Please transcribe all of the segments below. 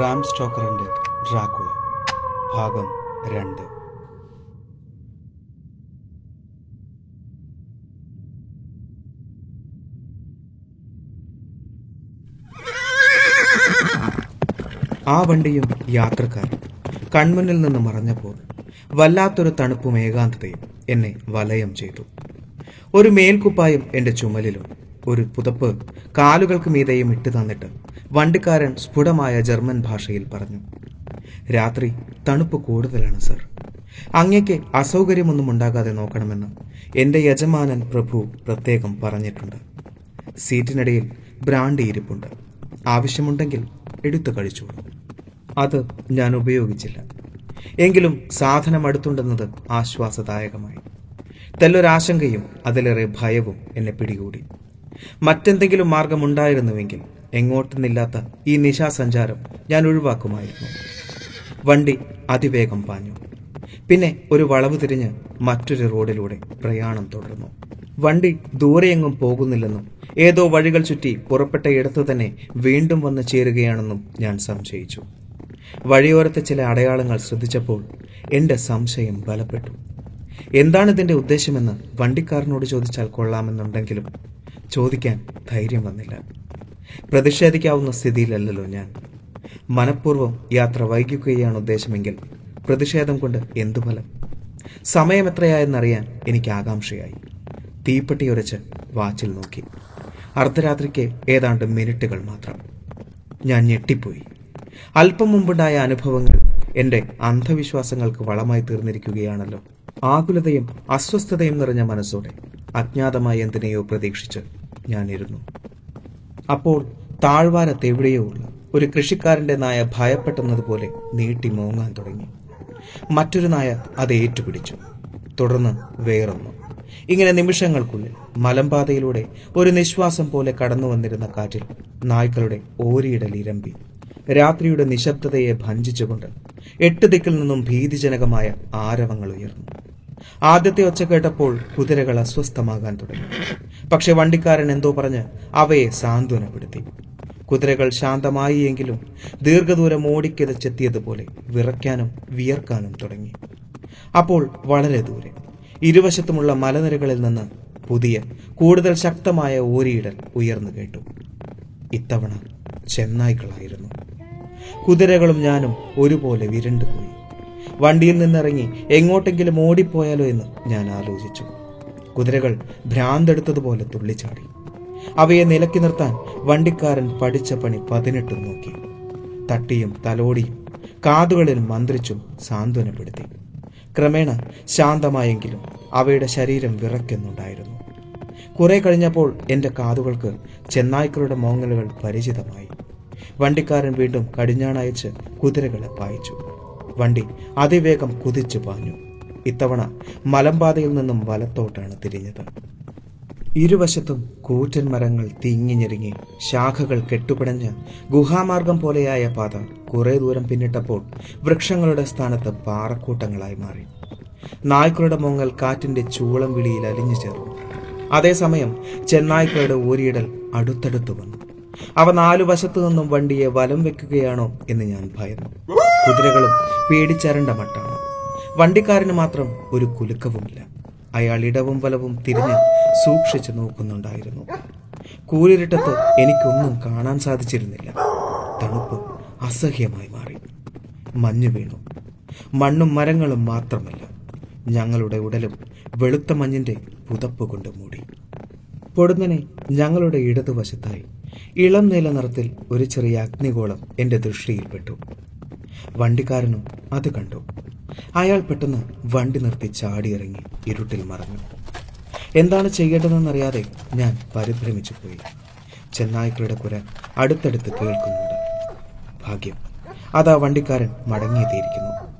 Bram സ്റ്റോക്കറിന്റെ Dracula ഭാഗം രണ്ട്. ആ വണ്ടിയും യാത്രക്കാരും കൺമുന്നിൽ നിന്ന് മറഞ്ഞപ്പോൾ വല്ലാത്തൊരു തണുപ്പും ഏകാന്തതയും എന്നെ വലയം ചെയ്തു. ഒരു മേൽക്കുപ്പായം എന്റെ ചുമലിലും ഒരു പുതപ്പ് കാലുകൾക്ക് മീതെയും ഇട്ട് തന്നിട്ട് വണ്ടിക്കാരൻ സ്ഫുടമായ ജർമ്മൻ ഭാഷയിൽ പറഞ്ഞു രാത്രി തണുപ്പ് കൂടുതലാണ് സർ. അങ്ങയ്ക്ക് അസൗകര്യമൊന്നും ഉണ്ടാകാതെ നോക്കണമെന്ന് എന്റെ യജമാനൻ പ്രഭു പ്രത്യേകം പറഞ്ഞിട്ടുണ്ട്. സീറ്റിനിടയിൽ ബ്രാൻഡി ഇരിപ്പുണ്ട്. ആവശ്യമുണ്ടെങ്കിൽ എടുത്തു കഴിച്ചോളൂ. അത് ഞാൻ ഉപയോഗിച്ചില്ല. എങ്കിലും സാധനം അടുത്തുണ്ടെന്നത് ആശ്വാസദായകമായി. തെല്ലൊരാശങ്കയും അതിലേറെ ഭയവും എന്നെ പിടികൂടി. മറ്റെന്തെങ്കിലും മാർഗമുണ്ടായിരുന്നുവെങ്കിൽ എങ്ങോട്ടെന്നില്ലാത്ത ഈ നിശാസഞ്ചാരം ഞാൻ ഒഴിവാക്കുമായിരുന്നു. വണ്ടി അതിവേഗം പാഞ്ഞു. പിന്നെ ഒരു വളവ് തിരിഞ്ഞ് മറ്റൊരു റോഡിലൂടെ പ്രയാണം തുടർന്നു. വണ്ടി ദൂരെയെങ്ങും പോകുന്നില്ലെന്നും ഏതോ വഴികൾ ചുറ്റി പുറപ്പെട്ട ഇടത്തു തന്നെ വീണ്ടും വന്ന് ചേരുകയാണെന്നും ഞാൻ സംശയിച്ചു. വഴിയോരത്തെ ചില അടയാളങ്ങൾ ശ്രദ്ധിച്ചപ്പോൾ എന്റെ സംശയം ബലപ്പെട്ടു. എന്താണ് ഇതിന്റെ ഉദ്ദേശമെന്ന് വണ്ടിക്കാരനോട് ചോദിച്ചാൽ കൊള്ളാമെന്നുണ്ടെങ്കിലും ചോദിക്കാൻ ധൈര്യം വന്നില്ല. പ്രതിഷേധിക്കാവുന്ന സ്ഥിതിയിലല്ലല്ലോ ഞാൻ. മനഃപൂർവം യാത്ര വൈകിക്കുകയാണ് ഉദ്ദേശമെങ്കിൽ പ്രതിഷേധം കൊണ്ട് എന്തു ഫലം? സമയം എത്രയായെന്നറിയാൻ എനിക്ക് ആകാംക്ഷയായി. തീപ്പെട്ടി ഉരച്ച് വാച്ചിൽ നോക്കി. അർദ്ധരാത്രിക്ക് ഏതാണ്ട് മിനിറ്റുകൾ മാത്രം. ഞാൻ ഞെട്ടിപ്പോയി. അല്പം മുമ്പുണ്ടായ അനുഭവങ്ങൾ എന്റെ അന്ധവിശ്വാസങ്ങൾക്ക് വളമായി തീർന്നിരിക്കുകയാണല്ലോ. ആകുലതയും അസ്വസ്ഥതയും നിറഞ്ഞ മനസ്സോടെ അജ്ഞാതമായ എന്തിനെയോ പ്രതീക്ഷിച്ച് ഞാനിരുന്നു. അപ്പോൾ താഴ്വാരത്ത് എവിടെയോ ഉള്ള ഒരു കൃഷിക്കാരന്റെ നായ ഭയപ്പെട്ടെന്നതുപോലെ നീട്ടി മോങ്ങാൻ തുടങ്ങി. മറ്റൊരു നായ അത് ഏറ്റുപിടിച്ചു. തുടർന്ന് വേറൊന്നു. ഇങ്ങനെ നിമിഷങ്ങൾക്കുള്ളിൽ മലമ്പാതയിലൂടെ ഒരു നിശ്വാസം പോലെ കടന്നു വന്നിരുന്ന കാറ്റിൽ നായ്ക്കളുടെ ഓരിയിടൽ ഇരമ്പി. രാത്രിയുടെ നിശബ്ദതയെ ഭഞ്ചിച്ചുകൊണ്ട് എട്ട് ദിക്കിൽ നിന്നും ഭീതിജനകമായ ആരവങ്ങൾ ഉയർന്നു. ആദ്യത്തെ ഒച്ച കേട്ടപ്പോൾ കുതിരകൾ അസ്വസ്ഥമാകാൻ തുടങ്ങി. പക്ഷെ വണ്ടിക്കാരൻ എന്തോ പറഞ്ഞ് അവയെ സാന്ത്വനപ്പെടുത്തി. കുതിരകൾ ശാന്തമായി എങ്കിലും ദീർഘദൂരം ഓടിക്കിതച്ചെത്തിയതുപോലെ വിറയ്ക്കാനും വിയർക്കാനും തുടങ്ങി. അപ്പോൾ വളരെ ദൂരെ ഇരുവശത്തുമുള്ള മലനിരകളിൽ നിന്ന് പുതിയ കൂടുതൽ ശക്തമായ ഓരിയിടൽ ഉയർന്നു കേട്ടു. ഇത്തവണ ചെന്നായ്ക്കളായിരുന്നു. കുതിരകളും ഞാനും ഒരുപോലെ വിരണ്ടുപോയി. വണ്ടിയിൽ നിന്നിറങ്ങി എങ്ങോട്ടെങ്കിലും ഓടിപ്പോയാലോ എന്ന് ഞാൻ ആലോചിച്ചു. കുതിരകൾ ഭ്രാന്തെടുത്തതുപോലെ തുള്ളിച്ചാടി. അവയെ നിലക്കി നിർത്താൻ വണ്ടിക്കാരൻ പഠിച്ച പണി പതിനെട്ടും നോക്കി. തട്ടിയും തലോടിയും കാതുകളിൽ മന്ത്രിച്ചും സാന്ത്വനപ്പെടുത്തി ക്രമേണ ശാന്തമായെങ്കിലും അവയുടെ ശരീരം വിറയ്ക്കുന്നുണ്ടായിരുന്നു. കുറെ കഴിഞ്ഞപ്പോൾ എന്റെ കാതുകൾക്ക് ചെന്നായ്ക്കളുടെ മോങ്ങലുകൾ പരിചിതമായി. വണ്ടിക്കാരൻ വീണ്ടും കടിഞ്ഞാണയച്ച് കുതിരകളെ പായിച്ചു. വണ്ടി അതിവേഗം കുതിച്ചു പാഞ്ഞു. ഇത്തവണ മലമ്പാതയിൽ നിന്നും വലത്തോട്ടാണ് തിരിഞ്ഞത്. ഇരുവശത്തും കൂറ്റൻ മരങ്ങൾ തിങ്ങിഞ്ഞെരുങ്ങി ശാഖകൾ കെട്ടുപിടഞ്ഞ് ഗുഹാമാർഗം പോലെയായ പാത കുറേ ദൂരം പിന്നിട്ടപ്പോൾ വൃക്ഷങ്ങളുടെ സ്ഥാനത്ത് പാറക്കൂട്ടങ്ങളായി മാറി. നായ്ക്കളുടെ മുങ്ങൽ കാറ്റിന്റെ ചൂളം വിളിയിൽ അലിഞ്ഞു ചേർന്നു. അതേസമയം ചെന്നായ്ക്കളുടെ ഊരിയിടൽ അടുത്തടുത്തു വന്നു. അവ നാലു വശത്തു നിന്നും വണ്ടിയെ വലം വെക്കുകയാണോ എന്ന് ഞാൻ ഭയന്നു. കുതിരകളും പേടിച്ചരണ്ട മട്ടാണ്. വണ്ടിക്കാരന് മാത്രം ഒരു കുലുക്കവുമില്ല. അയാൾ ഇടവും വലവും തിരിഞ്ഞ് സൂക്ഷിച്ചു നോക്കുന്നുണ്ടായിരുന്നു. കൂരിരുട്ടത്ത് എനിക്കൊന്നും കാണാൻ സാധിച്ചിരുന്നില്ല. തണുപ്പ് അസഹ്യമായി മാറി. മഞ്ഞു വീണു. മണ്ണും മരങ്ങളും മാത്രമല്ല ഞങ്ങളുടെ ഉടലും വെളുത്ത മഞ്ഞിന്റെ പുതപ്പ് കൊണ്ട് മൂടി. പൊടുന്നനെ ഞങ്ങളുടെ ഇടതുവശത്തായി ഇളം നീല നിറത്തിൽ ഒരു ചെറിയ അഗ്നിഗോളം എന്റെ ദൃഷ്ടിയിൽപ്പെട്ടു വണ്ടിക്കാരനും അത് കണ്ടു. അയാൾ പെട്ടെന്ന് വണ്ടി നിർത്തി ചാടിയിറങ്ങി ഇരുട്ടിൽ മറഞ്ഞു. എന്താണ് ചെയ്യേണ്ടതെന്നറിയാതെ ഞാൻ പരിഭ്രമിച്ചു പോയി. ചെന്നായ്ക്കളുടെ കുര അടുത്തടുത്ത് കേൾക്കുന്നുണ്ട്. ഭാഗ്യം അതാ വണ്ടിക്കാരൻ മടങ്ങിയെത്തിയിരിക്കുന്നു.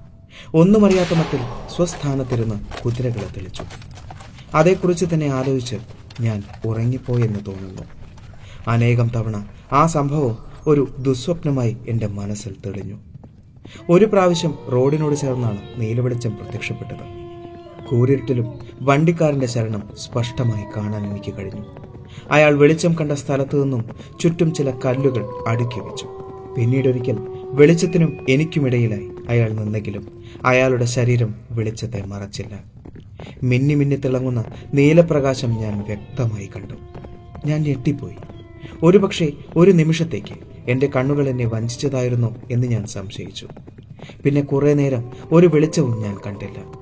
ഒന്നുമറിയാത്ത മട്ടിൽ സ്വസ്ഥാനത്തിരുന്ന് കുതിരകളെ തെളിച്ചു. അതേക്കുറിച്ച് തന്നെ ആലോചിച്ച് ഞാൻ ഉറങ്ങിപ്പോയെന്ന് തോന്നുന്നു. അനേകം തവണ ആ സംഭവം ഒരു ദുസ്വപ്നമായി എന്റെ മനസ്സിൽ തെളിഞ്ഞു. ഒരു പ്രാവശ്യം റോഡിനോട് ചേർന്നാണ് നീലവെളിച്ചം പ്രത്യക്ഷപ്പെട്ടത്. കൂരിരുട്ടിലും വണ്ടിക്കാരന്റെ ശരണം സ്പഷ്ടമായി കാണാൻ എനിക്ക് കഴിഞ്ഞു. അയാൾ വെളിച്ചം കണ്ട സ്ഥലത്തു നിന്നും ചുറ്റും ചില കല്ലുകൾ അടുക്കി വെച്ചു. പിന്നീടൊരിക്കൽ വെളിച്ചത്തിനും എനിക്കുമിടയിലായി അയാൾ നിന്നെങ്കിലും അയാളുടെ ശരീരം വെളിച്ചത്തെ മറച്ചില്ല. മിന്നി മിന്നി തിളങ്ങുന്ന നീലപ്രകാശം ഞാൻ വ്യക്തമായി കണ്ടു. ഞാൻ ഞെട്ടിപ്പോയി. ഒരുപക്ഷെ ഒരു നിമിഷത്തേക്ക് എന്റെ കണ്ണുകൾ എന്നെ വഞ്ചിച്ചതായിരുന്നോ എന്ന് ഞാൻ സംശയിച്ചു. പിന്നെ കുറേ നേരം ഒരു വെളിച്ചവും ഞാൻ കണ്ടില്ല.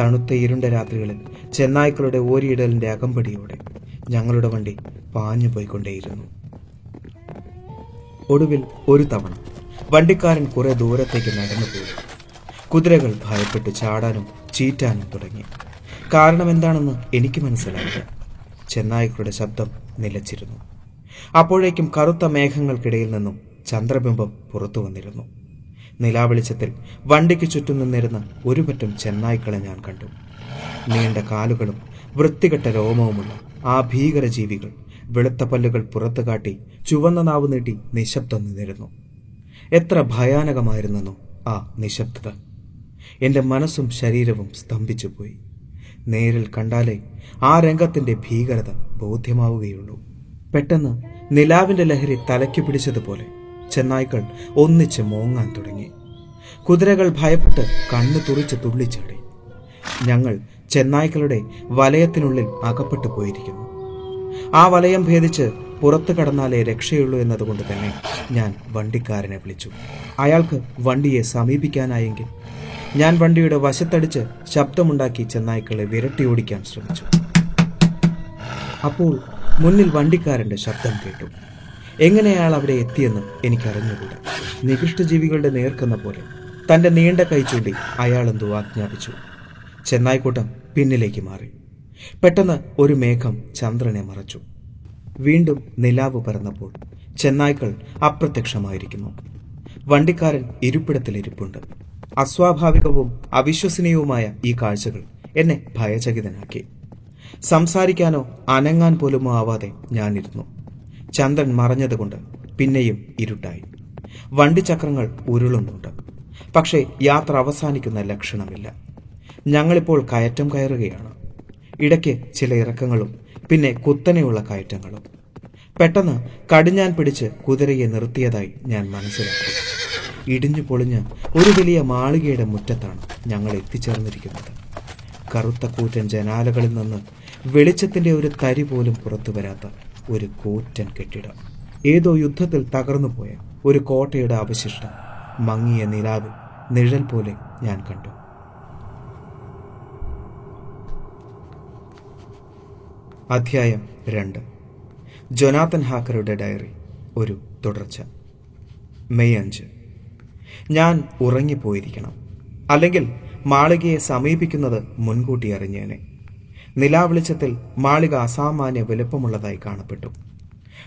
തണുത്ത ഇരുണ്ട രാത്രികളിൽ ചെന്നായ്ക്കളുടെ ഓരിയിടലിന്റെ അകമ്പടിയോടെ ഞങ്ങളുടെ വണ്ടി പാഞ്ഞു പോയിക്കൊണ്ടേയിരുന്നു. ഒടുവിൽ ഒരു തവണ വണ്ടിക്കാരൻ കുറെ ദൂരത്തേക്ക് നടന്നുപോയി കുതിരകൾ ഭയപ്പെട്ട് ചാടാനും ചീറ്റാനും തുടങ്ങി. കാരണം എന്താണെന്ന് എനിക്ക് മനസ്സിലായില്ല. ചെന്നായ്ക്കളുടെ ശബ്ദം നിലച്ചിരുന്നു. അപ്പോഴേക്കും കറുത്ത മേഘങ്ങൾക്കിടയിൽ നിന്നും ചന്ദ്രബിംബം പുറത്തു വന്നിരുന്നു. നിലാവെളിച്ചത്തിൽ വണ്ടിക്ക് ചുറ്റും നിന്നിരുന്ന ഒരു പറ്റം ചെന്നായ്ക്കളെ ഞാൻ കണ്ടു. നീണ്ട കാലുകളും വൃത്തികെട്ട രോമവുമുള്ള ആ ഭീകര ജീവികൾ വെളുത്ത പല്ലുകൾ പുറത്തു കാട്ടി ചുവന്ന നാവ് നീട്ടി നിശബ്ദം നിന്നിരുന്നു. എത്ര ഭയാനകമായിരുന്നെന്നോ ആ നിശബ്ദത. എന്റെ മനസ്സും ശരീരവും സ്തംഭിച്ചു പോയി നേരിൽ കണ്ടാലേ ആ രംഗത്തിന്റെ ഭീകരത ബോധ്യമാവുകയുള്ളൂ. പെട്ടെന്ന് നിലാവിന്റെ ലഹരി തലയ്ക്ക് പിടിച്ചതുപോലെ ചെന്നായ്ക്കൾ ഒന്നിച്ച് മോങ്ങാൻ തുടങ്ങി. കുതിരകൾ ഭയപ്പെട്ട് കണ്ണു തുറിച്ച് തുള്ളിച്ചാടി. ഞങ്ങൾ ചെന്നായ്ക്കളുടെ വലയത്തിനുള്ളിൽ അകപ്പെട്ടു പോയിരിക്കുന്നു. ആ വലയം ഭേദിച്ച് പുറത്തു കടന്നാലേ രക്ഷയുള്ളൂ എന്നതുകൊണ്ട് തന്നെ ഞാൻ വണ്ടിക്കാരനെ വിളിച്ചു. അയാൾക്ക് വണ്ടിയെ സമീപിക്കാനായെങ്കിൽ ഞാൻ വണ്ടിയുടെ വശത്തടിച്ച് ശബ്ദമുണ്ടാക്കി ചെന്നായ്ക്കളെ വിരട്ടിയോടിക്കാൻ ശ്രമിച്ചു. അപ്പോൾ മുന്നിൽ വണ്ടിക്കാരന്റെ ശബ്ദം കേട്ടു. എങ്ങനെ അയാൾ അവിടെ എത്തിയെന്ന് എനിക്കറിഞ്ഞുകൂടാ. നികൃഷ്ടജീവികളുടെ നേർക്കുന്ന പോലെ തന്റെ നീണ്ട കൈ ചൂണ്ടി അയാൾ എന്തോ ആജ്ഞാപിച്ചു. ചെന്നായിക്കൂട്ടം പിന്നിലേക്ക് മാറി. പെട്ടെന്ന് ഒരു മേഘം ചന്ദ്രനെ മറച്ചു. വീണ്ടും നിലാവ് പരന്നപ്പോൾ ചെന്നായ്ക്കൾ അപ്രത്യക്ഷമായിരിക്കുന്നു. വണ്ടിക്കാരൻ ഇരിപ്പിടത്തിലിരിപ്പുണ്ട്. അസ്വാഭാവികവും അവിശ്വസനീയവുമായ ഈ കാഴ്ചകൾ എന്നെ ഭയചകിതനാക്കി. സംസാരിക്കാനോ അനങ്ങാൻ പോലുമോ ആവാതെ ഞാനിരുന്നു. ചന്ദ്രൻ മറഞ്ഞതുകൊണ്ട് പിന്നെയും ഇരുട്ടായി. വണ്ടിച്ചക്രങ്ങൾ ഉരുളുന്നുണ്ട്. പക്ഷേ യാത്ര അവസാനിക്കുന്ന ലക്ഷണമില്ല. ഞങ്ങളിപ്പോൾ കയറ്റം കയറുകയാണ്. ഇടയ്ക്ക് ചില ഇറക്കങ്ങളും പിന്നെ കുത്തനെയുള്ള കയറ്റങ്ങളും. പെട്ടെന്ന് കടിഞ്ഞാൻ പിടിച്ച് കുതിരയെ നിർത്തിയതായി ഞാൻ മനസ്സിലാക്കി. ഇടിഞ്ഞു പൊളിഞ്ഞ് ഒരു വലിയ മാളികയുടെ മുറ്റത്താണ് ഞങ്ങൾ എത്തിച്ചേർന്നിരിക്കുന്നത്. കറുത്ത കൂറ്റൻ ജനാലകളിൽ നിന്ന് വെളിച്ചത്തിന്റെ ഒരു തരി പോലും പുറത്തു വരാത്ത ഒരു കൂറ്റൻ കെട്ടിടം. ഏതോ യുദ്ധത്തിൽ തകർന്നുപോയ ഒരു കോട്ടയുടെ അവശിഷ്ടം മങ്ങിയ നിലാവിൽ നിഴൽ പോലെ ഞാൻ കണ്ടു. അധ്യായം രണ്ട്. ജൊനാത്തൻ ഹാക്കറുടെ ഡയറി. ഒരു തുടർച്ച. മെയ് അഞ്ച്. ഞാൻ ഉറങ്ങിപ്പോയിരിക്കണം. അല്ലെങ്കിൽ മാളികയെ സമീപിക്കുന്നത് മുൻകൂട്ടി അറിഞ്ഞേനെ. നിലാവെളിച്ചത്തിൽ മാളിക അസാമാന്യ വലുപ്പമുള്ളതായി കാണപ്പെട്ടു.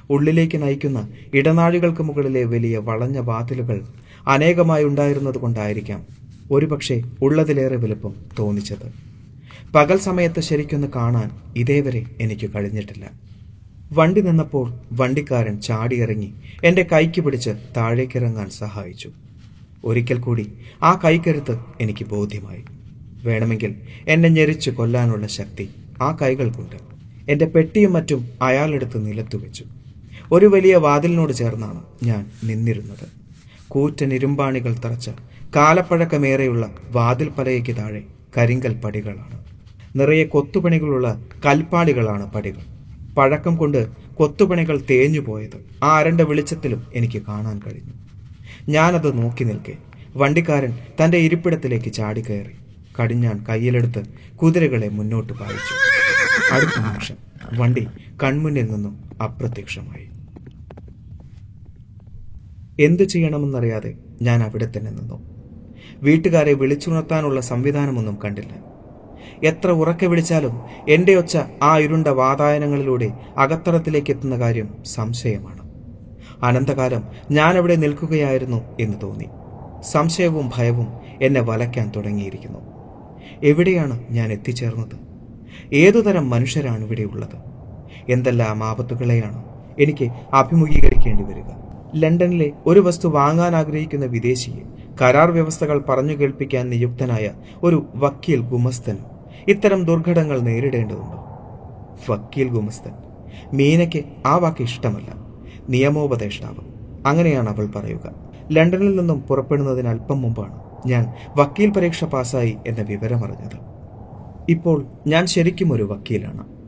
ഉള്ളിലേക്ക് നയിക്കുന്ന ഇടനാഴികൾക്ക് മുകളിലെ വലിയ വളഞ്ഞ വാതിലുകൾ അനേകമായി ഉണ്ടായിരുന്നത് കൊണ്ടായിരിക്കാം ഒരുപക്ഷെ ഉള്ളതിലേറെ വലുപ്പം തോന്നിച്ചത്. പകൽ സമയത്ത് ശരിക്കൊന്ന് കാണാൻ ഇതേവരെ എനിക്ക് കഴിഞ്ഞിട്ടില്ല. വണ്ടി നിന്നപ്പോൾ വണ്ടിക്കാരൻ ചാടിയിറങ്ങി എന്റെ കൈക്ക് പിടിച്ച് താഴേക്കിറങ്ങാൻ സഹായിച്ചു. ഒരിക്കൽ കൂടി ആ കൈക്കരുത്ത് എനിക്ക് ബോധ്യമായി. വേണമെങ്കിൽ എന്നെ ഞെരിച്ച് കൊല്ലാനുള്ള ശക്തി ആ കൈകൾക്കുണ്ട്. എന്റെ പെട്ടിയും മറ്റും അയാളെടുത്ത് നിലത്തു വെച്ചു. ഒരു വലിയ വാതിലിനോട് ചേർന്നാണ് ഞാൻ നിന്നിരുന്നത്. കൂറ്റൻ ഇരുമ്പാണികൾ തറച്ച കാലപ്പഴക്കമേറെയുള്ള വാതിൽ പലയ്ക്ക് താഴെ കരിങ്കൽ പടികളാണ്. നിറയെ കൊത്തുപണികളുള്ള കൽപ്പാടികളാണ് പടികൾ. പഴക്കം കൊണ്ട് കൊത്തുപണികൾ തേഞ്ഞു പോയത് ആ അരണ്ട വെളിച്ചത്തിലും എനിക്ക് കാണാൻ കഴിഞ്ഞു. ഞാനത് നോക്കി നിൽക്കെ വണ്ടിക്കാരൻ തന്റെ ഇരിപ്പിടത്തിലേക്ക് ചാടിക്കയറി. കടിഞ്ഞാൻ കയ്യിലെടുത്ത് കുതിരകളെ മുന്നോട്ട് പായിച്ചു. അടുത്ത നിമിഷം വണ്ടി കൺമുന്നിൽ നിന്നും അപ്രത്യക്ഷമായി. എന്തു ചെയ്യണമെന്നറിയാതെ ഞാൻ അവിടെ തന്നെ നിന്നു. വീട്ടുകാരെ വിളിച്ചുണർത്താനുള്ള സംവിധാനമൊന്നും കണ്ടില്ല. എത്ര ഉറക്കെ വിളിച്ചാലും എന്റെ ഒച്ച ആ ഇരുണ്ട വാതായനങ്ങളിലൂടെ അകത്തളത്തിലേക്ക് എത്തുന്ന കാര്യം സംശയമാണ്. അനന്തകാലം ഞാനവിടെ നിൽക്കുകയായിരുന്നു എന്ന് തോന്നി. സംശയവും ഭയവും എന്നെ വലയ്ക്കാൻ തുടങ്ങിയിരിക്കുന്നു. എവിടെയാണ് ഞാൻ എത്തിച്ചേർന്നത്? ഏതുതരം മനുഷ്യരാണ് ഇവിടെ ഉള്ളത് എന്തെല്ലാം ആപത്തുകളെയാണ് എനിക്ക് അഭിമുഖീകരിക്കേണ്ടി വരിക ലണ്ടനിലെ ഒരു വസ്തു വാങ്ങാൻ ആഗ്രഹിക്കുന്ന വിദേശിയെ കരാർ വ്യവസ്ഥകൾ പറഞ്ഞു കേൾപ്പിക്കാൻ നിയുക്തനായ ഒരു വക്കീൽ ഗുമസ്തൻ ഇത്തരം ദുർഘടങ്ങൾ നേരിടേണ്ടതുണ്ടോ. വക്കീൽ ഗുമസ്തൻ മീനയ്ക്ക് ആ വാക്ക് ഇഷ്ടമല്ല. നിയമോപദേഷ്ടാവ് അങ്ങനെയാണ് അവൾ പറയുക. ലണ്ടനിൽ നിന്നും പുറപ്പെടുന്നതിന് അല്പം മുമ്പാണ്. ഞാൻ വക്കീൽ പരീക്ഷ പാസ്സായി എന്ന വിവരമറിഞ്ഞത്. ഇപ്പോൾ ഞാൻ ശരിക്കും ഒരു വക്കീലാണ്.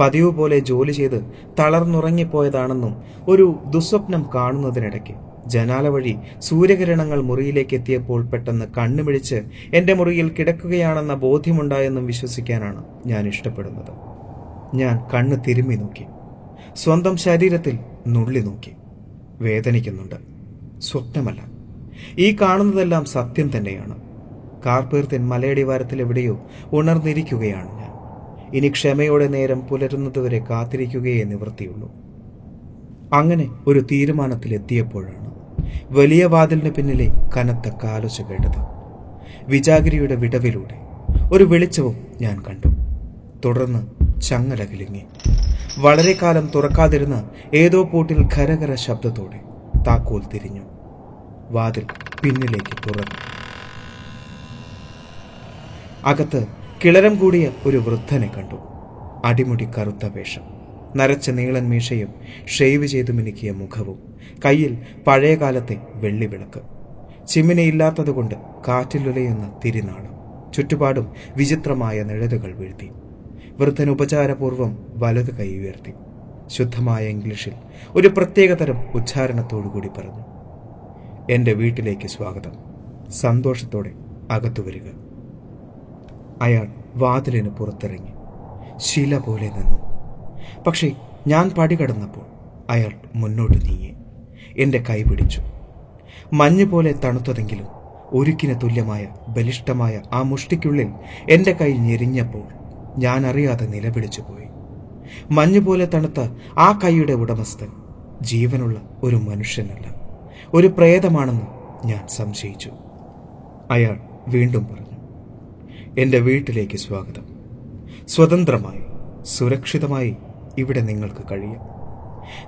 പതിവ് പോലെ ജോലി ചെയ്ത് തളർന്നുറങ്ങിപ്പോയതാണെന്നും ഒരു ദുസ്വപ്നം കാണുന്നതിനിടയ്ക്ക് ജനാല വഴി സൂര്യകിരണങ്ങൾ മുറിയിലേക്ക് എത്തിയപ്പോൾ പെട്ടെന്ന് കണ്ണുമിഴിച്ച് എന്റെ മുറിയിൽ കിടക്കുകയാണെന്ന ബോധ്യമുണ്ടായെന്നും വിശ്വസിക്കാനാണ് ഞാൻ ഇഷ്ടപ്പെടുന്നത്. ഞാൻ കണ്ണ് തിരുമ്മി നോക്കി. സ്വന്തം ശരീരത്തിൽ നുള്ളി നോക്കി. വേദനിക്കുന്നുണ്ട്. സ്വപ്നമല്ല. ഈ കാണുന്നതെല്ലാം സത്യം തന്നെയാണ്. കാർപ്പീർത്തിൻ മലയടിവാരത്തിൽ എവിടെയോ ഉണർന്നിരിക്കുകയാണ് ഞാൻ. ഇനി ക്ഷമയോടെ നേരം പുലരുന്നതുവരെ കാത്തിരിക്കുകയേ നിവൃത്തിയുള്ളൂ. അങ്ങനെ ഒരു തീരുമാനത്തിലെത്തിയപ്പോഴാണ് വലിയ വാതിലിന് പിന്നിലെ കനത്ത കാലൊച്ച കേട്ടത്. വിജാഗിരിയുടെ വിടവിലൂടെ ഒരു വെളിച്ചവും ഞാൻ കണ്ടു. തുടർന്ന് ചങ്ങല വളരെ കാലം തുറക്കാതിരുന്ന ഏതോ പൂട്ടിൽ ഖരകര ശബ്ദത്തോടെ താക്കോൽ തിരിഞ്ഞു. വാതിൽ പിന്നിലേക്ക് തുറന്നു. അകത്ത് കിളരം കൂടിയ ഒരു വൃദ്ധനെ കണ്ടു. അടിമുടി കറുത്ത വേഷം നരച്ച നീളൻ മീശയും ഷെയ്വ് ചെയ്തു മിനുക്കിയ മുഖവും കയ്യിൽ പഴയകാലത്തെ വെള്ളിവിളക്ക് ചിമ്മിനയില്ലാത്തതുകൊണ്ട് കാറ്റിലുലയുന്ന തിരിനാളം ചുറ്റുപാടും വിചിത്രമായ നിഴലുകൾ വീഴ്ത്തി. വൃദ്ധൻ ഉപചാരപൂർവം വലത് കൈ ഉയർത്തി. ശുദ്ധമായ ഇംഗ്ലീഷിൽ ഒരു പ്രത്യേകതരം ഉച്ചാരണത്തോടുകൂടി പറഞ്ഞു. എന്റെ വീട്ടിലേക്ക് സ്വാഗതം. സന്തോഷത്തോടെ അകത്തു വരിക. അയാൾ വാതിലിന് പുറത്തിറങ്ങി. ശില പോലെ നിന്നു. പക്ഷേ ഞാൻ പടികടന്നപ്പോൾ അയാൾ മുന്നോട്ട് നീങ്ങി. എന്റെ കൈ പിടിച്ചു. മഞ്ഞ് പോലെ തണുത്തതെങ്കിലും ഒരുക്കിന് തുല്യമായ ബലിഷ്ഠമായ ആ മുഷ്ടിക്കുള്ളിൽ എന്റെ കൈ ഞെരിഞ്ഞപ്പോൾ ഞാൻ അറിയാതെ നിലവിളിച്ചു പോയി. മഞ്ഞുപോലെ തണുത്ത ആ കൈയുടെ ഉടമസ്ഥൻ ജീവനുള്ള ഒരു മനുഷ്യനല്ല. ഒരു പ്രേതമാണെന്ന് ഞാൻ സംശയിച്ചു. അയാൾ വീണ്ടും പറഞ്ഞു എന്റെ വീട്ടിലേക്ക് സ്വാഗതം. സ്വതന്ത്രമായി സുരക്ഷിതമായി ഇവിടെ നിങ്ങൾക്ക് കഴിയാം.